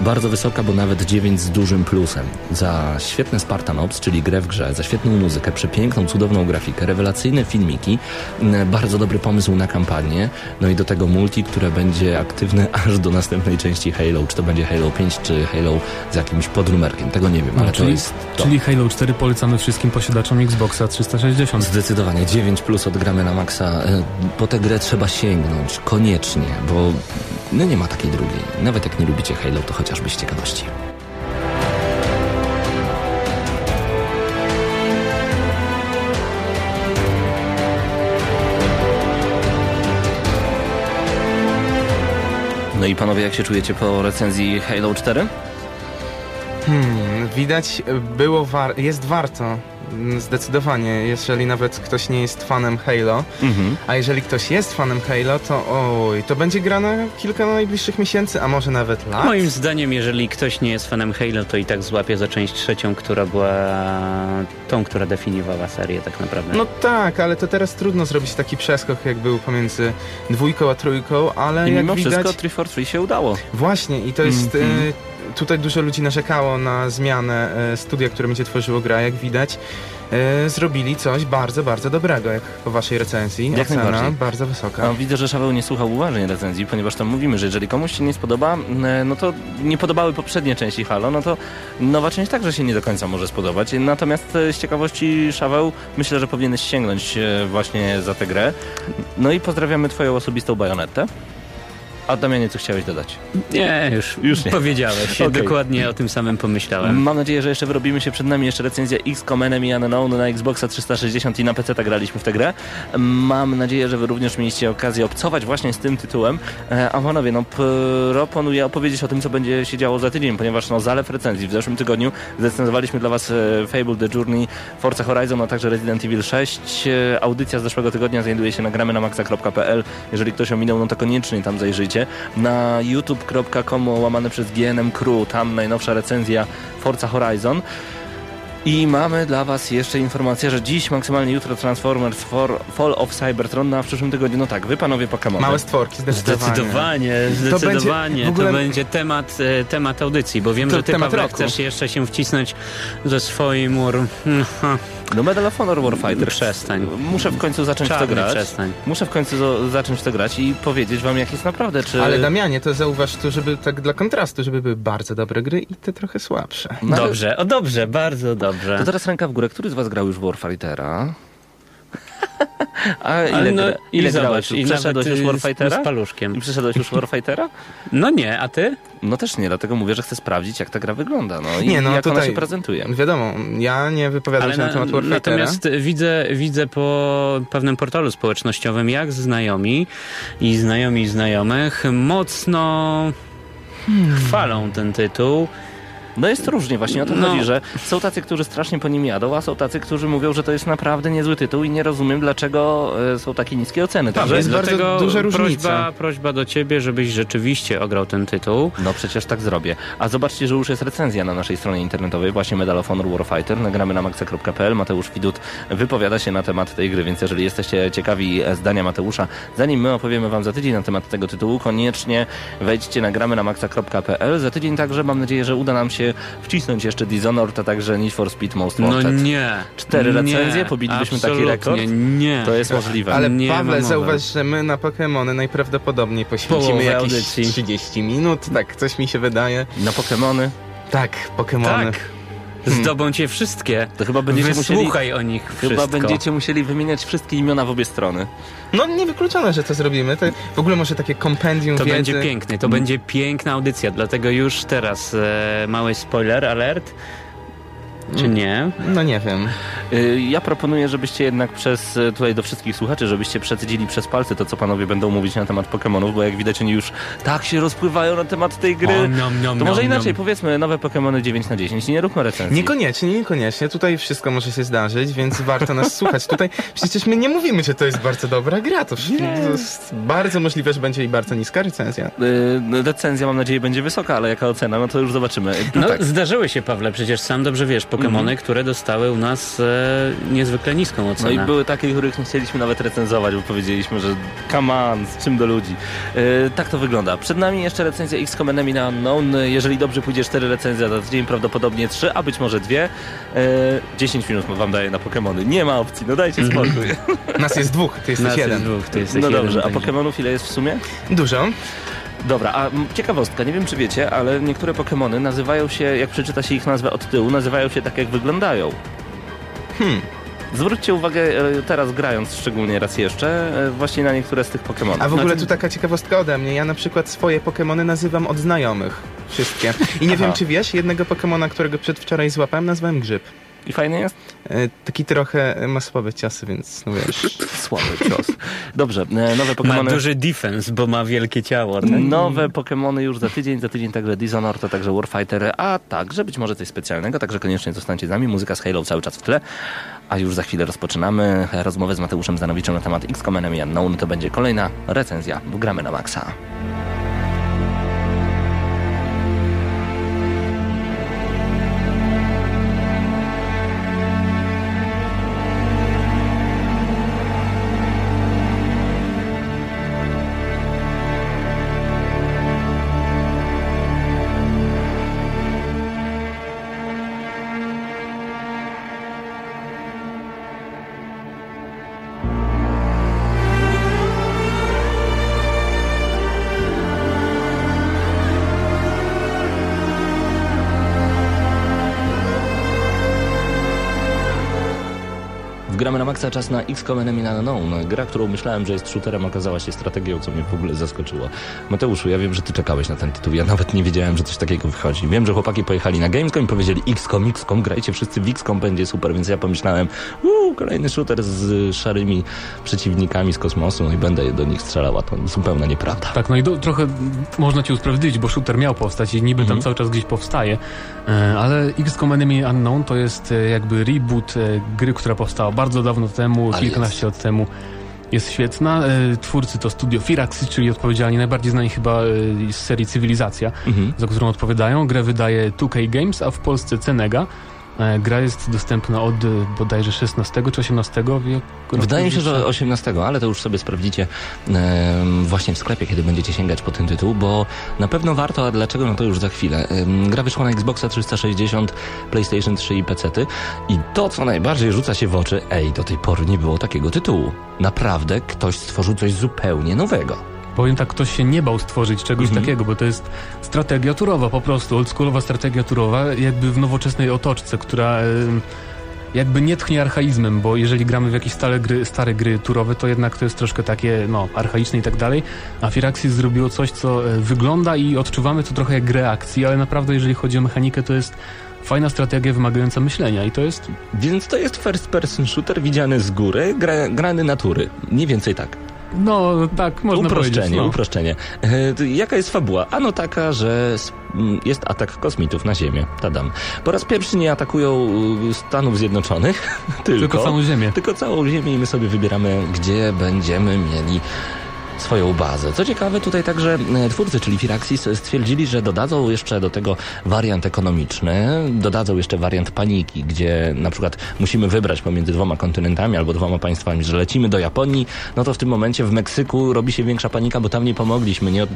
S5: Bardzo wysoka, bo nawet 9 z dużym plusem. Za świetne Spartan Ops, czyli grę w grze, za świetną muzykę, przepiękną, cudowną grafikę, rewelacyjne filmiki, bardzo dobry pomysł na kampanię, no i do tego multi, które będzie aktywne aż do następnej części Halo. Czy to będzie Halo 5, czy Halo z jakimś podnumerkiem, tego nie wiem,
S1: No,
S5: ale to
S1: czyli,
S5: jest to.
S1: czyli Halo 4 polecamy wszystkim posiadaczom Xboxa 360.
S5: Zdecydowanie 9 plus odgramy na maksa. E, Po tę grę trzeba sięgnąć, koniecznie, bo no nie ma takiej drugiej. Nawet jak nie lubicie Halo, to chociażby z ciekawości. No i panowie, jak się czujecie po recenzji Halo 4?
S7: Hmm, widać było war- jest warto. Mm, Zdecydowanie, jeżeli nawet ktoś nie jest fanem Halo,
S5: Mhm.
S7: a jeżeli ktoś jest fanem Halo, to oj, to będzie gra na kilka najbliższych miesięcy, a może nawet lat.
S6: Moim zdaniem, jeżeli ktoś nie jest fanem Halo, to i tak złapie za część trzecią, która była tą, która definiowała serię tak naprawdę.
S7: No tak, ale to teraz trudno zrobić taki przeskok, jak był pomiędzy dwójką a trójką, ale
S5: I
S7: jak
S5: mimo
S7: widać...
S5: wszystko 343 się udało.
S7: Właśnie i to jest...
S5: Mhm.
S7: e, Tutaj dużo ludzi narzekało na zmianę e, studia, które będzie tworzyło gra, jak widać. E, zrobili coś bardzo, bardzo dobrego, jak po waszej recenzji.
S5: Jak
S7: Ocena
S5: najbardziej.
S7: bardzo wysoka.
S5: A widzę, że Szaweł nie słuchał uważnie recenzji, ponieważ tam mówimy, że jeżeli komuś się nie spodoba, e, no to nie podobały poprzednie części Halo, no to nowa część także się nie do końca może spodobać. Natomiast z ciekawości Szaweł, myślę, że powinieneś sięgnąć właśnie za tę grę. No i pozdrawiamy twoją osobistą bajonetę. A Damianie, co chciałeś dodać?
S6: Nie, już,
S5: Już nie.
S6: powiedziałeś.
S5: Okej.
S6: Dokładnie o tym samym pomyślałem.
S5: Mam nadzieję, że jeszcze wyrobimy się przed nami jeszcze recenzja XCOM Enemy Unknown na Xboxa 360 i na PC graliśmy w tę grę. Mam nadzieję, że wy również mieliście okazję obcować właśnie z tym tytułem. E, A panowie, no proponuję opowiedzieć o tym, co będzie się działo za tydzień, ponieważ no zalew recenzji. W zeszłym tygodniu zrecenzowaliśmy dla was e, Fable The Journey, Forza Horizon, a także Resident Evil 6. E, Audycja z zeszłego tygodnia znajduje się na gramy na maxa.pl. Jeżeli ktoś ominął, no to koniecznie tam zajrzyjcie. Na youtube.com łamane przez GNM Crew, tam najnowsza recenzja Forza Horizon. I mamy dla Was jeszcze informację, że dziś, maksymalnie jutro Transformers for, Fall of Cybertron, no a w przyszłym tygodniu, no tak, wy panowie Pokémon.
S7: Małe stworki, zdecydowanie.
S6: Zdecydowanie,
S7: To
S6: zdecydowanie.
S7: będzie-
S6: To,
S7: w ogóle-
S6: będzie temat, e, temat audycji, bo wiem,
S7: To
S6: że ty,
S7: roku.
S6: chcesz jeszcze się wcisnąć ze swoim ur...
S5: No Medal of Honor Warfighter.
S6: Przestań.
S5: Muszę w końcu zacząć w to
S6: Czarny
S5: grać.
S6: przestań.
S5: Muszę w końcu zo- zacząć w to grać i powiedzieć Wam, jak jest naprawdę, czy...
S7: Ale Damianie, to zauważ tu, żeby tak dla kontrastu, żeby były bardzo dobre gry i te trochę słabsze.
S5: No, ale-
S6: Dobrze, o dobrze, bardzo dobrze.
S5: To teraz ręka w górę. Który z Was grał już w Warfightera? A ile,
S6: Ale no,
S5: gra- ile
S6: i
S5: grałeś? Przeszedłeś już
S6: y,
S5: Warfightera?
S6: Z, z paluszkiem.
S5: I przeszedłeś już Warfightera?
S6: No nie, a ty?
S5: No też nie, dlatego mówię, że chcę sprawdzić, jak ta gra wygląda, no i
S7: Nie, no,
S5: jak ona
S7: tutaj-
S5: się prezentuje.
S7: Wiadomo, ja nie wypowiadam się na temat Warfightera.
S6: natomiast widzę, widzę po pewnym portalu społecznościowym, jak znajomi i znajomi znajomych mocno chwalą ten tytuł.
S5: No jest różnie, właśnie o to
S6: No.
S5: chodzi, że są tacy, którzy strasznie po nim jadą, a są tacy, którzy mówią, że to jest naprawdę niezły tytuł i nie rozumiem, dlaczego e, są takie niskie oceny.
S7: Tam
S5: Także
S7: jest bardzo
S6: Dlatego
S7: duża różnica.
S6: prośba, prośba do ciebie, żebyś rzeczywiście ograł ten tytuł.
S5: No przecież tak zrobię. A zobaczcie, że już jest recenzja na naszej stronie internetowej, właśnie Medal of Honor Warfighter. Nagramy na maxa.pl. Mateusz Widut wypowiada się na temat tej gry, więc jeżeli jesteście ciekawi e, zdania Mateusza, zanim my opowiemy wam za tydzień na temat tego tytułu, koniecznie wejdźcie na gramy na maxa.pl. Za tydzień także mam nadzieję, że uda nam się wcisnąć jeszcze Dishonored, a także Need for Speed Most
S6: No
S5: Wanted.
S6: nie.
S5: Cztery
S6: nie,
S5: recenzje? Pobilibyśmy taki rekord?
S6: Nie.
S5: To jest możliwe.
S7: Ale
S6: Nie
S7: Paweł, zauważ, że my na Pokémony najprawdopodobniej poświęcimy
S6: Połowę
S7: jakieś
S6: audycji.
S7: 30 minut, tak, coś mi się wydaje.
S5: Na Pokémony
S7: Tak, Pokémony.
S6: Tak. Zdobą cię wszystkie.
S5: to chyba będziecie musieli...
S6: Wysłuchaj o nich
S5: Chyba
S6: wszystko.
S5: będziecie musieli wymieniać wszystkie imiona w obie strony.
S7: No niewykluczone, że to zrobimy. To w ogóle może takie kompendium
S6: To
S7: wiedzy.
S6: będzie piękny, to będzie piękna audycja, dlatego już teraz e, mały spoiler alert. Czy nie?
S7: No nie wiem.
S5: Y, Ja proponuję, żebyście jednak przez, y, tutaj do wszystkich słuchaczy, żebyście przedzili przez palce to, co panowie będą mówić na temat Pokémonów, bo jak widać oni już tak się rozpływają na temat tej gry.
S6: O, niam, niam,
S5: To może
S6: niam,
S5: inaczej, powiedzmy nowe Pokémony 9 na 10 i nie róbmy recenzji.
S7: Niekoniecznie, niekoniecznie. Tutaj wszystko może się zdarzyć, więc warto nas słuchać. Tutaj przecież my nie mówimy, że to jest bardzo dobra gra. To, to jest bardzo możliwe, że będzie i bardzo niska recenzja.
S5: Y, Recenzja mam nadzieję będzie wysoka, ale jaka ocena, no to już zobaczymy.
S6: No,
S7: tak.
S6: zdarzyły się, Pawle, przecież sam dobrze wiesz, Pokémony, które dostały u nas e, niezwykle niską
S5: No
S6: ocenę.
S5: i były takie, których nie chcieliśmy nawet recenzować, bo powiedzieliśmy, że come on, z czym do ludzi. Yy, tak to wygląda. Przed nami jeszcze recenzja XCOM Enemy na Unknown. Jeżeli dobrze pójdzie 4 recenzje za tydzień, prawdopodobnie 3, a być może 2. Yy, 10 minut wam daję na Pokémony. Nie ma opcji, no dajcie spokój.
S7: Nas jest dwóch, ty jesteś
S6: Nas jest
S7: jeden.
S6: dwóch, ty jesteś
S5: No
S6: jeden,
S5: dobrze, a. Pokémonów ile jest w sumie?
S7: Dużo.
S5: Dobra, a ciekawostka, nie wiem czy wiecie, ale niektóre Pokémony nazywają się, jak przeczyta się ich nazwę od tyłu, nazywają się tak jak wyglądają.
S7: Hmm.
S5: Zwróćcie uwagę e, teraz grając szczególnie raz jeszcze e, właśnie na niektóre z tych Pokémonów.
S7: A w ogóle
S6: Znaczy-
S7: tu taka ciekawostka ode mnie. Ja na przykład swoje Pokémony nazywam od znajomych. Wszystkie. I nie wiem, czy wiesz, jednego Pokémona, którego przedwczoraj złapałem, nazwałem Grzyb.
S5: I fajny jest?
S7: E, taki trochę e, ma słabe ciosy, więc no wiesz.
S5: Słaby cios. Dobrze, e, nowe
S6: Ma
S5: Pokémony.
S6: duży defense, bo ma wielkie ciało. tak?
S5: Nowe Pokémony już za tydzień, za tydzień także Dishonored, a także Warfighter, a także być może coś specjalnego, także koniecznie zostańcie z nami. Muzyka z Halo cały czas w tle, a już za chwilę rozpoczynamy rozmowę z Mateuszem Zanowiczem na temat XCOM Enemy Unknown. To będzie kolejna recenzja, bo gramy na maksa. Gramy na maksa czas na XCOM Enemy Unknown. Gra, którą myślałem, że jest shooterem, okazała się strategią, co mnie w ogóle zaskoczyło. Mateuszu, ja wiem, że ty czekałeś na ten tytuł. Ja nawet nie wiedziałem, że coś takiego wychodzi. Wiem, że chłopaki pojechali na Gamescom i powiedzieli XCOM, XCOM, grajcie wszyscy w XCOM, będzie super, więc ja pomyślałem, uuu, kolejny shooter z szarymi przeciwnikami z kosmosu no i będę do nich strzelała. To zupełna nieprawda.
S1: Tak, no i do, trochę można cię usprawiedliwić, bo shooter miał powstać i niby
S5: Mhm.
S1: tam cały czas gdzieś powstaje, e, ale XCOM Enemy Unknown to jest e, jakby reboot e, gry, która powstała bardzo dawno temu,
S5: Ale
S1: kilkanaście lat temu. Jest świetna. E, Twórcy to studio Firaxis, czyli odpowiedzialni, najbardziej znani chyba e, z serii Cywilizacja,
S5: Mhm.
S1: za którą odpowiadają. Grę wydaje 2K Games, a w Polsce Cenega. E, Gra jest dostępna od e, bodajże 16 czy 18 wieku.
S5: Wydaje mi się, że 18, ale to już sobie sprawdzicie właśnie w sklepie, kiedy będziecie sięgać po ten tytuł, bo na pewno warto, a dlaczego, no to już za chwilę. Gra wyszła na Xboxa 360, PlayStation 3 i PC. I to, co najbardziej rzuca się w oczy, ej, do tej pory nie było takiego tytułu. Naprawdę ktoś stworzył coś zupełnie nowego.
S1: Powiem tak, ktoś się nie bał stworzyć czegoś
S5: Mhm.
S1: takiego, bo to jest strategia turowa, po prostu oldschoolowa strategia turowa, jakby w nowoczesnej otoczce, która jakby nie tchnie archaizmem, bo jeżeli gramy w jakieś stare gry, stare gry turowe, to jednak to jest troszkę takie, no, archaiczne i tak dalej, a Firaxis zrobiło coś, co e, wygląda i odczuwamy to trochę jak grę akcji, ale naprawdę jeżeli chodzi o mechanikę, to jest fajna strategia wymagająca myślenia i to jest
S5: Więc to jest first person shooter widziany z góry, gra, grany natury. Nie więcej tak.
S1: No tak, można
S5: uproszczenie,
S1: powiedzieć. No.
S5: uproszczenie. E, Jaka jest fabuła? Ano taka, że jest atak kosmitów na Ziemię. Tadam. Po raz pierwszy nie atakują y, Stanów Zjednoczonych, tylko,
S1: Tylko całą ziemię.
S5: tylko całą Ziemię i my sobie wybieramy, gdzie będziemy mieli swoją bazę. Co ciekawe, tutaj także e, twórcy, czyli Firaxis, stwierdzili, że dodadzą jeszcze do tego wariant ekonomiczny, dodadzą jeszcze wariant paniki, gdzie na przykład musimy wybrać pomiędzy dwoma kontynentami albo dwoma państwami, że lecimy do Japonii, no to w tym momencie w Meksyku robi się większa panika, bo tam nie pomogliśmy, nie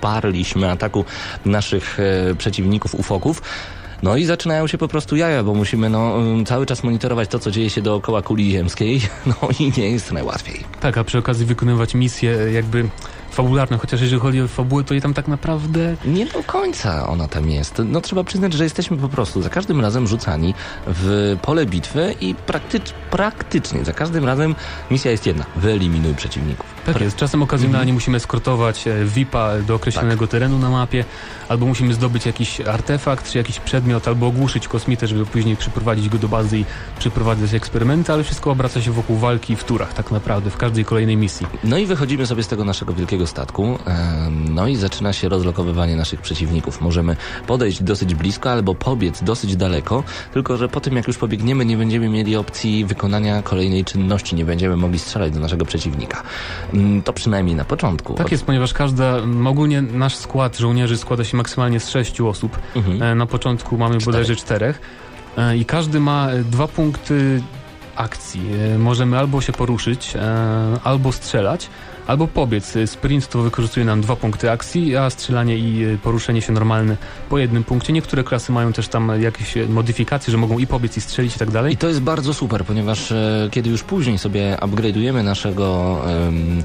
S5: odparliśmy ataku naszych e, przeciwników ufoków. No i zaczynają się po prostu jaja, bo musimy no, cały czas monitorować to, co dzieje się dookoła kuli ziemskiej, no i nie jest najłatwiej.
S1: Tak, a przy okazji wykonywać misje e, jakby fabularne, chociaż jeżeli chodzi o fabułę, to i tam tak naprawdę
S5: Nie do końca ona tam jest. No trzeba przyznać, że jesteśmy po prostu za każdym razem rzucani w pole bitwy i praktycz, praktycznie za każdym razem misja jest jedna. Wyeliminuj przeciwników.
S1: Tak jest. Czasem okazjonalnie
S5: Mhm.
S1: musimy eskortować e, VIP-a do określonego
S5: Tak.
S1: terenu na mapie, albo musimy zdobyć jakiś artefakt, czy jakiś przedmiot, albo ogłuszyć kosmitę, żeby później przyprowadzić go do bazy i przeprowadzać eksperymenty, ale wszystko obraca się wokół walki w turach tak naprawdę, w każdej kolejnej misji.
S5: No i wychodzimy sobie z tego naszego wielkiego statku. No i zaczyna się rozlokowywanie naszych przeciwników. Możemy podejść dosyć blisko albo pobiec dosyć daleko, tylko że po tym jak już pobiegniemy, nie będziemy mieli opcji wykonania kolejnej czynności, nie będziemy mogli strzelać do naszego przeciwnika. Mm, To przynajmniej na początku.
S1: Tak jest, ponieważ każda, ogólnie nasz skład żołnierzy składa się maksymalnie z sześciu osób.
S5: Mhm.
S1: E, Na początku mamy
S5: Czterech.
S1: bodajże czterech E, i każdy ma e, dwa punkty akcji. Możemy albo się poruszyć, albo strzelać, albo pobiec. E, Sprint to wykorzystuje nam dwa punkty akcji, a strzelanie i e, poruszenie się normalne po jednym punkcie. Niektóre klasy mają też tam jakieś e, modyfikacje, że mogą i pobiec, i strzelić i tak dalej.
S5: I to jest bardzo super, ponieważ e, kiedy już później sobie upgrade'ujemy naszego em,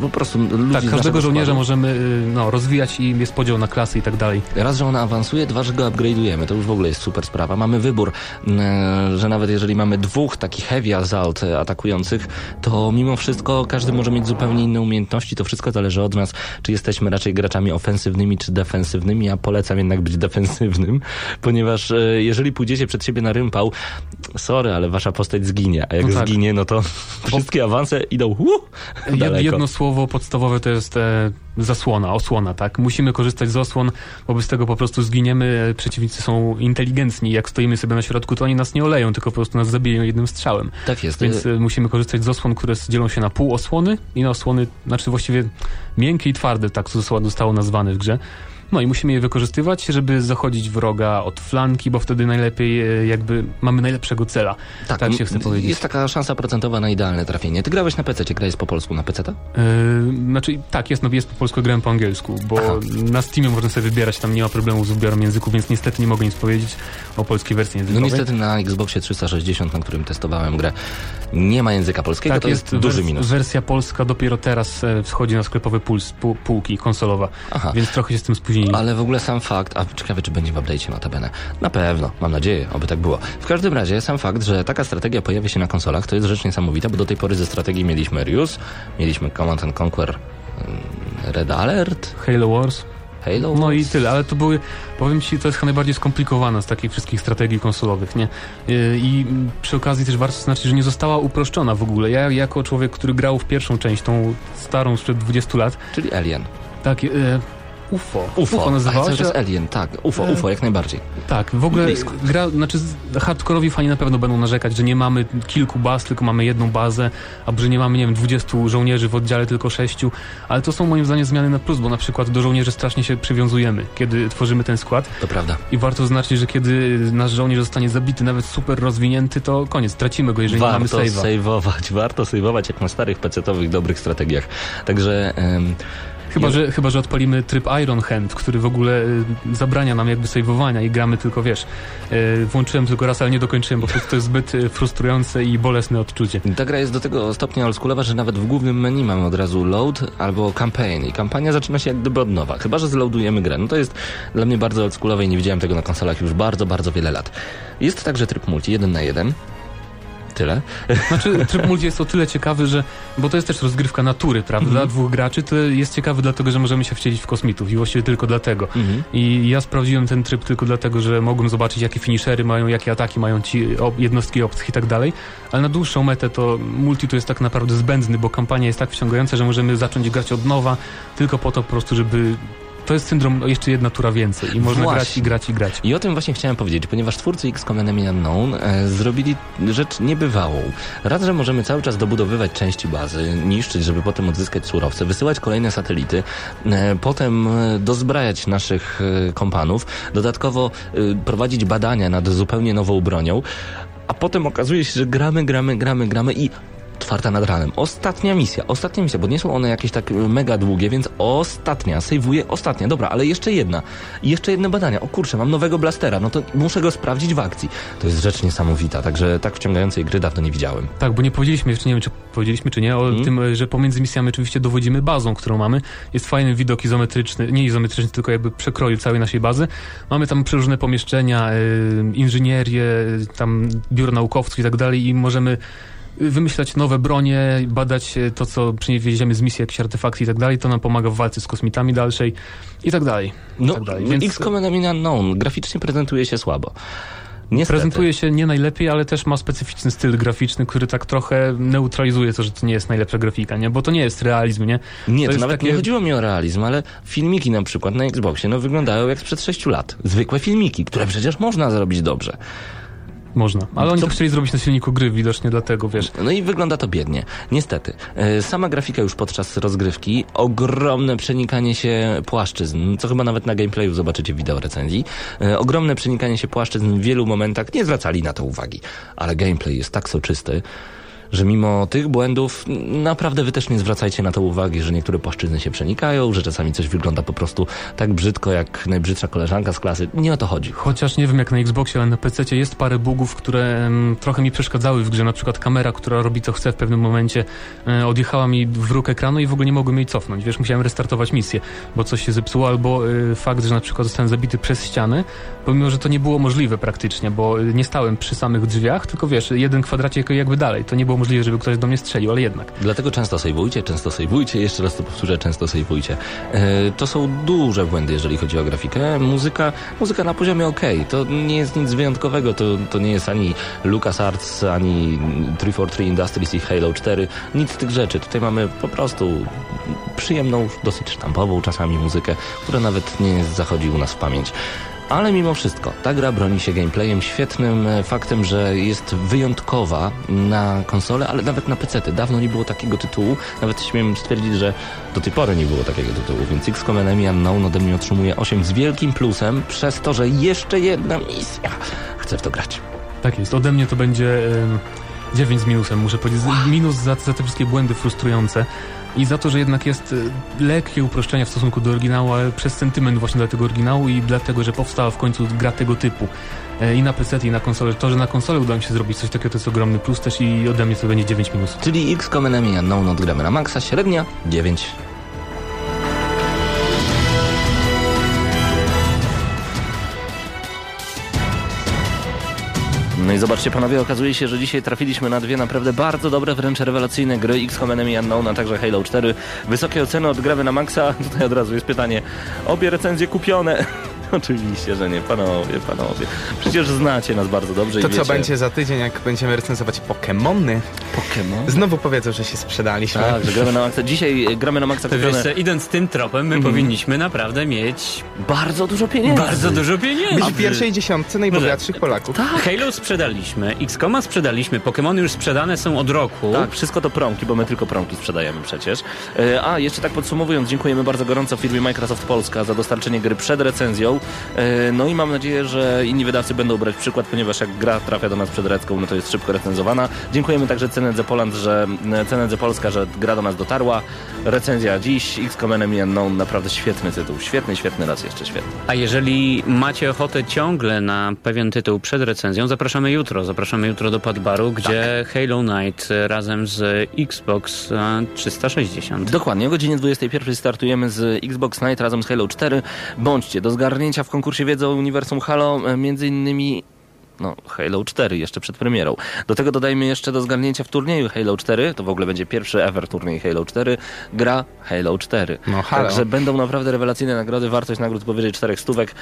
S5: po prostu ludzi
S1: Tak, każdego żołnierza
S5: składu,
S1: możemy e, no, rozwijać i jest podział na klasy i tak dalej.
S5: Raz, że on awansuje, dwa, że go upgrade'ujemy. To już w ogóle jest super sprawa. Mamy wybór, e, że nawet jeżeli mamy dwóch takich heavy assault e, atakujących, to mimo wszystko każdy może mieć zupełnie inne umiejętności. To wszystko zależy od nas, czy jesteśmy raczej graczami ofensywnymi, czy defensywnymi. Ja polecam jednak być defensywnym, ponieważ e, jeżeli pójdziecie przed siebie na rympał, sorry, ale wasza postać zginie, a jak
S1: No tak.
S5: zginie, no to wszystkie awanse idą uh,
S1: jedno słowo podstawowe to jest e, zasłona, osłona, tak? Musimy korzystać z osłon, wobec tego po prostu zginiemy. Przeciwnicy są inteligentni. Jak stoimy sobie na środku, to oni nas nie oleją, tylko po prostu nas zabiją jednym strzałem.
S5: Tak jest.
S1: Więc e, musimy korzystać z osłon, które dzielą się na pół osłony i na osłony, znaczy właściwie miękkie i twarde, tak to zostało nazwane w grze. No i musimy je wykorzystywać, żeby zachodzić wroga od flanki, bo wtedy najlepiej e, jakby mamy najlepszego cela. Tak, się chce powiedzieć.
S5: Jest taka szansa procentowa na idealne trafienie. Ty grałeś na PC, grałeś po polsku na PC?
S1: Yy, znaczy tak, jest, no, jest po polsku, grałem po angielsku, bo
S5: Aha.
S1: na Steamie można sobie wybierać, tam nie ma problemu z wyborem języku, więc niestety nie mogę nic powiedzieć o polskiej wersji
S5: No
S1: językowej.
S5: niestety na Xboxie 360, na którym testowałem grę, nie ma języka polskiego,
S1: tak,
S5: to jest, duży
S1: wers-
S5: minus.
S1: Wersja polska dopiero teraz e, wschodzi na sklepowe puls, pół, półki konsolowa,
S5: Aha.
S1: więc trochę się z tym spóźniłem. ludzi.
S5: Ale w ogóle sam fakt, a ciekawe czy będzie w update'cie notabene. Na pewno, mam nadzieję, oby tak było. W każdym razie sam fakt, że taka strategia pojawia się na konsolach, to jest rzecz niesamowita, bo do tej pory ze strategii mieliśmy Rius, mieliśmy Command and Conquer mm, Red Alert,
S1: Halo Wars.
S5: Halo.
S1: No i tyle, ale to były, powiem ci, to jest chyba najbardziej skomplikowana z takich wszystkich strategii konsolowych, nie? Yy, I przy okazji też warto zaznaczyć, że nie została uproszczona w ogóle. Ja jako człowiek, który grał w pierwszą część, tą starą sprzed 20 lat,
S5: Czyli Alien.
S1: tak, yy, UFO.
S5: UFO,
S1: nazywała
S5: Ach,
S1: się.
S5: to jest Alien, tak. UFO, UFO, jak najbardziej.
S1: Tak, w ogóle
S5: Blisko.
S1: gra, znaczy hardkorowi fani na pewno będą narzekać, że nie mamy kilku baz, tylko mamy jedną bazę, albo że nie mamy, nie wiem, 20 żołnierzy w oddziale, tylko 6, ale to są moim zdaniem zmiany na plus, bo na przykład do żołnierzy strasznie się przywiązujemy, kiedy tworzymy ten skład
S5: To prawda.
S1: i warto zaznaczyć, że kiedy nasz żołnierz zostanie zabity, nawet super rozwinięty, to koniec, tracimy go, jeżeli nie mamy
S5: warto
S1: save'a.
S5: sejwować, warto sejwować jak na starych pecetowych dobrych strategiach. Także
S1: Chyba, że, chyba, że odpalimy tryb Iron Hand, który w ogóle y, zabrania nam jakby sejwowania i gramy tylko, wiesz, y, włączyłem tylko raz, ale nie dokończyłem, bo to jest zbyt y, frustrujące i bolesne odczucie.
S5: ta gra jest do tego stopnia oldschoolowa, że nawet w głównym menu mamy od razu load albo campaign i kampania zaczyna się jak gdyby od nowa, chyba że zloadujemy grę. No to jest dla mnie bardzo oldschoolowe i nie widziałem tego na konsolach już bardzo, bardzo wiele lat. Jest także tryb multi, jeden na jeden. Tyle.
S1: Znaczy, tryb multi jest o tyle ciekawy, że, bo to jest też rozgrywka natury, prawda,
S5: Mhm.
S1: dla dwóch graczy, to jest ciekawy dlatego, że możemy się wcielić w kosmitów i właściwie tylko dlatego. I ja sprawdziłem ten tryb tylko dlatego, że mogłem zobaczyć, jakie finishery mają, jakie ataki mają ci ob- jednostki obcych i tak dalej, ale na dłuższą metę to multi to jest tak naprawdę zbędny, bo kampania jest tak wciągająca, że możemy zacząć grać od nowa, tylko po to po prostu, żeby... To jest syndrom o jeszcze jedna tura więcej i można grać
S5: Właśnie.
S1: i grać i grać.
S5: I o tym właśnie chciałem powiedzieć, ponieważ twórcy XCOM Enemy Unknown e, zrobili rzecz niebywałą. Raz, że możemy cały czas dobudowywać części bazy, niszczyć, żeby potem odzyskać surowce, wysyłać kolejne satelity, e, potem e, dozbrajać naszych e, kompanów, dodatkowo e, prowadzić badania nad zupełnie nową bronią, a potem okazuje się, że gramy, gramy, gramy, gramy i czwarta nad ranem. Ostatnia misja, ostatnia misja, bo nie są one jakieś tak mega długie, więc ostatnia, sejwuję ostatnia, dobra, ale jeszcze jedna. Jeszcze jedne badania. O kurczę, mam nowego blastera, no to muszę go sprawdzić w akcji. To jest rzecz niesamowita, także tak wciągającej gry dawno nie widziałem.
S1: Tak, bo nie powiedzieliśmy jeszcze, nie wiem czy powiedzieliśmy czy nie, o
S5: Mhm.
S1: tym, że pomiędzy misjami oczywiście dowodzimy bazą, którą mamy. Jest fajny widok izometryczny, nie izometryczny, tylko jakby przekroju całej naszej bazy. Mamy tam przeróżne pomieszczenia, inżynierię, tam biuro naukowców i tak dalej i możemy wymyślać nowe bronie, badać y, to, co przywieziemy z misji, jakieś artefakty i tak dalej. To nam pomaga w walce z kosmitami dalszej i tak dalej. I
S5: No,
S1: tak dalej. Więc
S5: XCOM Enemy Unknown graficznie prezentuje się słabo. Niestety.
S1: prezentuje się nie najlepiej, ale też ma specyficzny styl graficzny, który tak trochę neutralizuje to, że to nie jest najlepsza grafika, nie? Bo to nie jest realizm, nie?
S5: Nie,
S1: To
S5: to, nawet
S1: takie-
S5: nie chodziło mi o realizm, ale filmiki na przykład na Xboxie no, wyglądają jak sprzed 6 lat. Zwykłe filmiki, które przecież można zrobić dobrze.
S1: Można. Ale oni
S5: Co-
S1: to chcieli zrobić na silniku gry, widocznie dlatego, wiesz.
S5: No i wygląda to biednie. Niestety. E, Sama grafika już podczas rozgrywki, ogromne przenikanie się płaszczyzn, co chyba nawet na gameplayu zobaczycie w wideo recenzji. E, Ogromne przenikanie się płaszczyzn w wielu momentach, nie zwracali na to uwagi. Ale gameplay jest tak soczysty, że mimo tych błędów naprawdę wy też nie zwracajcie na to uwagi, że niektóre płaszczyzny się przenikają, że czasami coś wygląda po prostu tak brzydko jak najbrzydsza koleżanka z klasy. Nie o to chodzi.
S1: Chociaż nie wiem jak na Xboxie, ale na PC jest parę bugów, które em, trochę mi przeszkadzały w grze. Na przykład kamera, która robi co chce w pewnym momencie, e, odjechała mi w róg ekranu i w ogóle nie mogłem jej cofnąć. Wiesz, musiałem restartować misję, bo coś się zepsuło, albo e, fakt, że na przykład zostałem zabity przez ściany, pomimo, że to nie było możliwe praktycznie, bo e, nie stałem przy samych drzwiach, tylko wiesz, jeden kwadracik jakby dalej. To nie było możliwe, żeby ktoś do mnie strzelił, ale jednak.
S5: Dlatego często sejwujcie, często sejwujcie, jeszcze raz to powtórzę, często sejwujcie. E, to są duże błędy, jeżeli chodzi o grafikę. Muzyka, muzyka na poziomie ok, to nie jest nic wyjątkowego, to, to nie jest ani LucasArts, ani 343 Industries i Halo 4, nic z tych rzeczy. Tutaj mamy po prostu przyjemną, dosyć sztampową czasami muzykę, która nawet nie zachodzi u nas w pamięć. Ale mimo wszystko, ta gra broni się gameplayem, świetnym e, faktem, że jest wyjątkowa na konsole, ale nawet na PC. Dawno nie było takiego tytułu, nawet śmiem stwierdzić, że do tej pory nie było takiego tytułu, więc XCOM Enemy Unknown ode mnie otrzymuje 8 z wielkim plusem, przez to, że jeszcze jedna misja. Chcę w to grać.
S1: Tak jest. Ode mnie to będzie em, 9 z minusem, muszę powiedzieć. Minus za, za te wszystkie błędy frustrujące i za to, że jednak jest e, lekkie uproszczenia w stosunku do oryginału, ale przez sentyment właśnie dla tego oryginału i dlatego, że powstała w końcu gra tego typu. E, I na PC, i na konsolę. To, że na konsolę udało mi się zrobić coś takiego, to jest ogromny plus też i ode mnie to będzie 9 minus.
S5: Czyli XCOM Enemy Unknown odgramy na maksa, średnia 9. No i zobaczcie panowie, okazuje się, że dzisiaj trafiliśmy na dwie naprawdę bardzo dobre, wręcz rewelacyjne gry XCOM Enemy Unknown, a także Halo 4. Wysokie oceny od gramy na maksa. Tutaj od razu jest pytanie, obie recenzje kupione. Oczywiście, że nie, panowie, panowie. Przecież znacie nas bardzo dobrze
S7: To
S5: i
S7: co
S5: wiecie.
S7: będzie za tydzień, jak będziemy recenzować Pokemony?
S5: Pokémon?
S7: Znowu powiedzą, że się sprzedaliśmy.
S5: Tak, że gramy na maksa. Dzisiaj e, gramy na maksa
S6: To wiesz, co, idąc tym tropem, my powinniśmy naprawdę mieć
S5: bardzo dużo pieniędzy.
S6: bardzo dużo pieniędzy.
S7: Być w pierwszej dziesiątce najbogatszych Polaków.
S6: Halo sprzedaliśmy, XCOMa sprzedaliśmy, Pokémony już sprzedane są od roku.
S5: Tak, wszystko to promki, bo my tylko promki sprzedajemy przecież. E, A, jeszcze tak podsumowując, dziękujemy bardzo gorąco firmie Microsoft Polska za dostarczenie gry przed recenzją. E, No i mam nadzieję, że inni wydawcy będą brać przykład, ponieważ jak gra trafia do nas przed recką, no to jest szybko recenzowana. Dziękujemy także CNZ Poland, że CNZ Polska, że gra do nas dotarła. Recenzja dziś, XCOM Enemy Unknown, naprawdę świetny tytuł. Świetny, świetny, raz jeszcze świetny.
S6: A jeżeli macie ochotę ciągle na pewien tytuł przed recenzją, zapraszamy jutro. Zapraszamy jutro do Padbaru, gdzie Halo Night e, razem z Xbox e, 360.
S5: Dokładnie, o godzinie 21 startujemy z Xbox Night razem z Halo 4. Bądźcie do zgarnięcia w konkursie wiedzy o uniwersum Halo, e, między innymi no, Halo 4 jeszcze przed premierą. Do tego dodajmy jeszcze do zgarnięcia w turnieju Halo 4, to w ogóle będzie pierwszy ever turniej Halo 4, gra Halo 4.
S7: No, halo.
S5: Także będą naprawdę rewelacyjne nagrody, wartość nagród powyżej 4 stówek.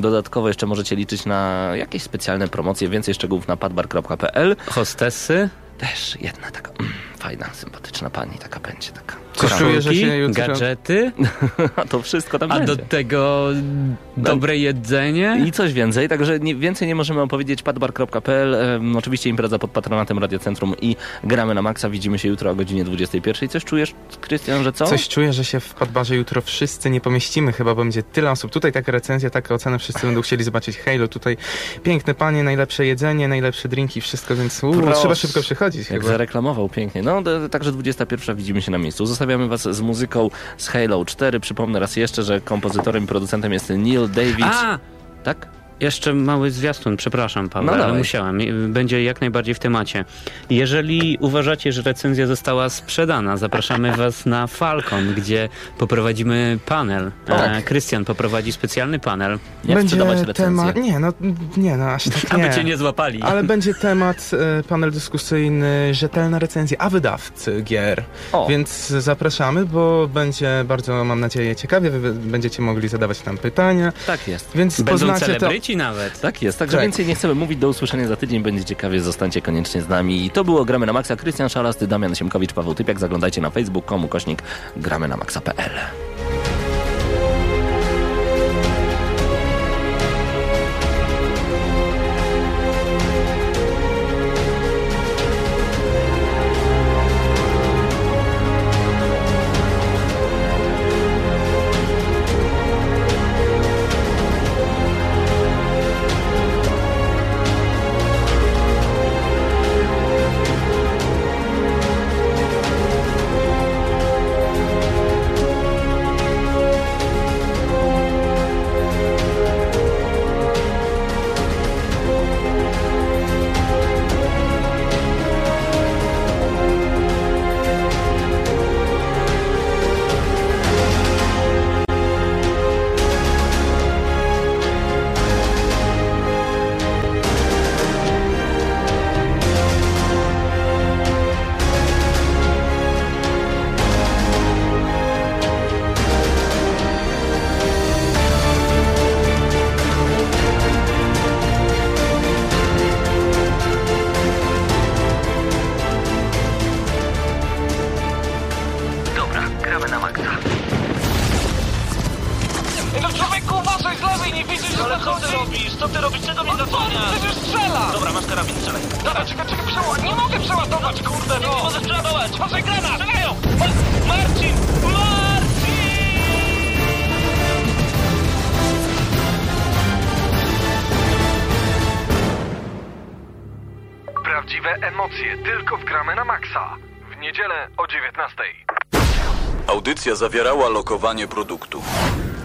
S5: Dodatkowo jeszcze możecie liczyć na jakieś specjalne promocje, więcej szczegółów na padbar.pl.
S6: Hostessy,
S5: Też jedna taka mm, fajna, sympatyczna pani taka będzie, taka.
S6: Koszulki, gadżety,
S5: A to wszystko tam
S6: a
S5: będzie.
S6: do tego dobre jedzenie.
S5: I coś więcej, także nie, więcej nie możemy opowiedzieć. padbar.pl, em, oczywiście impreza pod patronatem Radiocentrum i gramy na maksa. Widzimy się jutro o godzinie 21. Coś czujesz, Krystian, że co?
S7: Coś czuję, że się w Podbarze jutro wszyscy nie pomieścimy, chyba bo będzie tyle osób. Tutaj taka recenzja, taka ocena, wszyscy będą chcieli zobaczyć Halo. Tutaj piękne panie, najlepsze jedzenie, najlepsze drinki, wszystko, więc uu,
S5: Proszę.
S7: trzeba szybko przychodzić
S5: Jak
S7: chyba.
S5: zareklamował pięknie. No, także 21 widzimy się na miejscu. Zostawiamy was z muzyką z Halo 4. Przypomnę raz jeszcze, że kompozytorem i producentem jest Neil David.
S6: A!
S5: Tak?
S6: Jeszcze mały zwiastun, przepraszam Paweł,
S5: No
S6: ale
S5: dawaj.
S6: musiałem. Będzie jak najbardziej w temacie. Jeżeli uważacie, że recenzja została sprzedana, zapraszamy was na Falcon, gdzie poprowadzimy panel.
S5: Tak.
S6: E, Krystian poprowadzi specjalny panel,
S5: Jak sprzedawać
S7: będzie
S5: recenzję?
S7: temat... Nie, no, nie, no aż tak nie.
S6: aby cię nie złapali.
S7: Ale będzie temat, e, panel dyskusyjny, rzetelna recenzja, a wydawcy gier.
S5: O.
S7: Więc zapraszamy, bo będzie bardzo, mam nadzieję, ciekawie. Wy będziecie mogli zadawać nam pytania,
S5: Tak jest.
S7: więc
S6: Będą
S7: poznacie to.
S6: Nawet.
S5: Tak jest, także
S7: Tak.
S5: więcej nie chcemy mówić. Do usłyszenia za tydzień, będzie ciekawie, zostańcie koniecznie z nami. I to było Gramy na Maxa. Krystian Szalasty, Damian Siemkowicz, Paweł Typiak. Zaglądajcie na facebook.com kośnik gramy na maxa.pl.
S8: zawierała lokowanie produktów.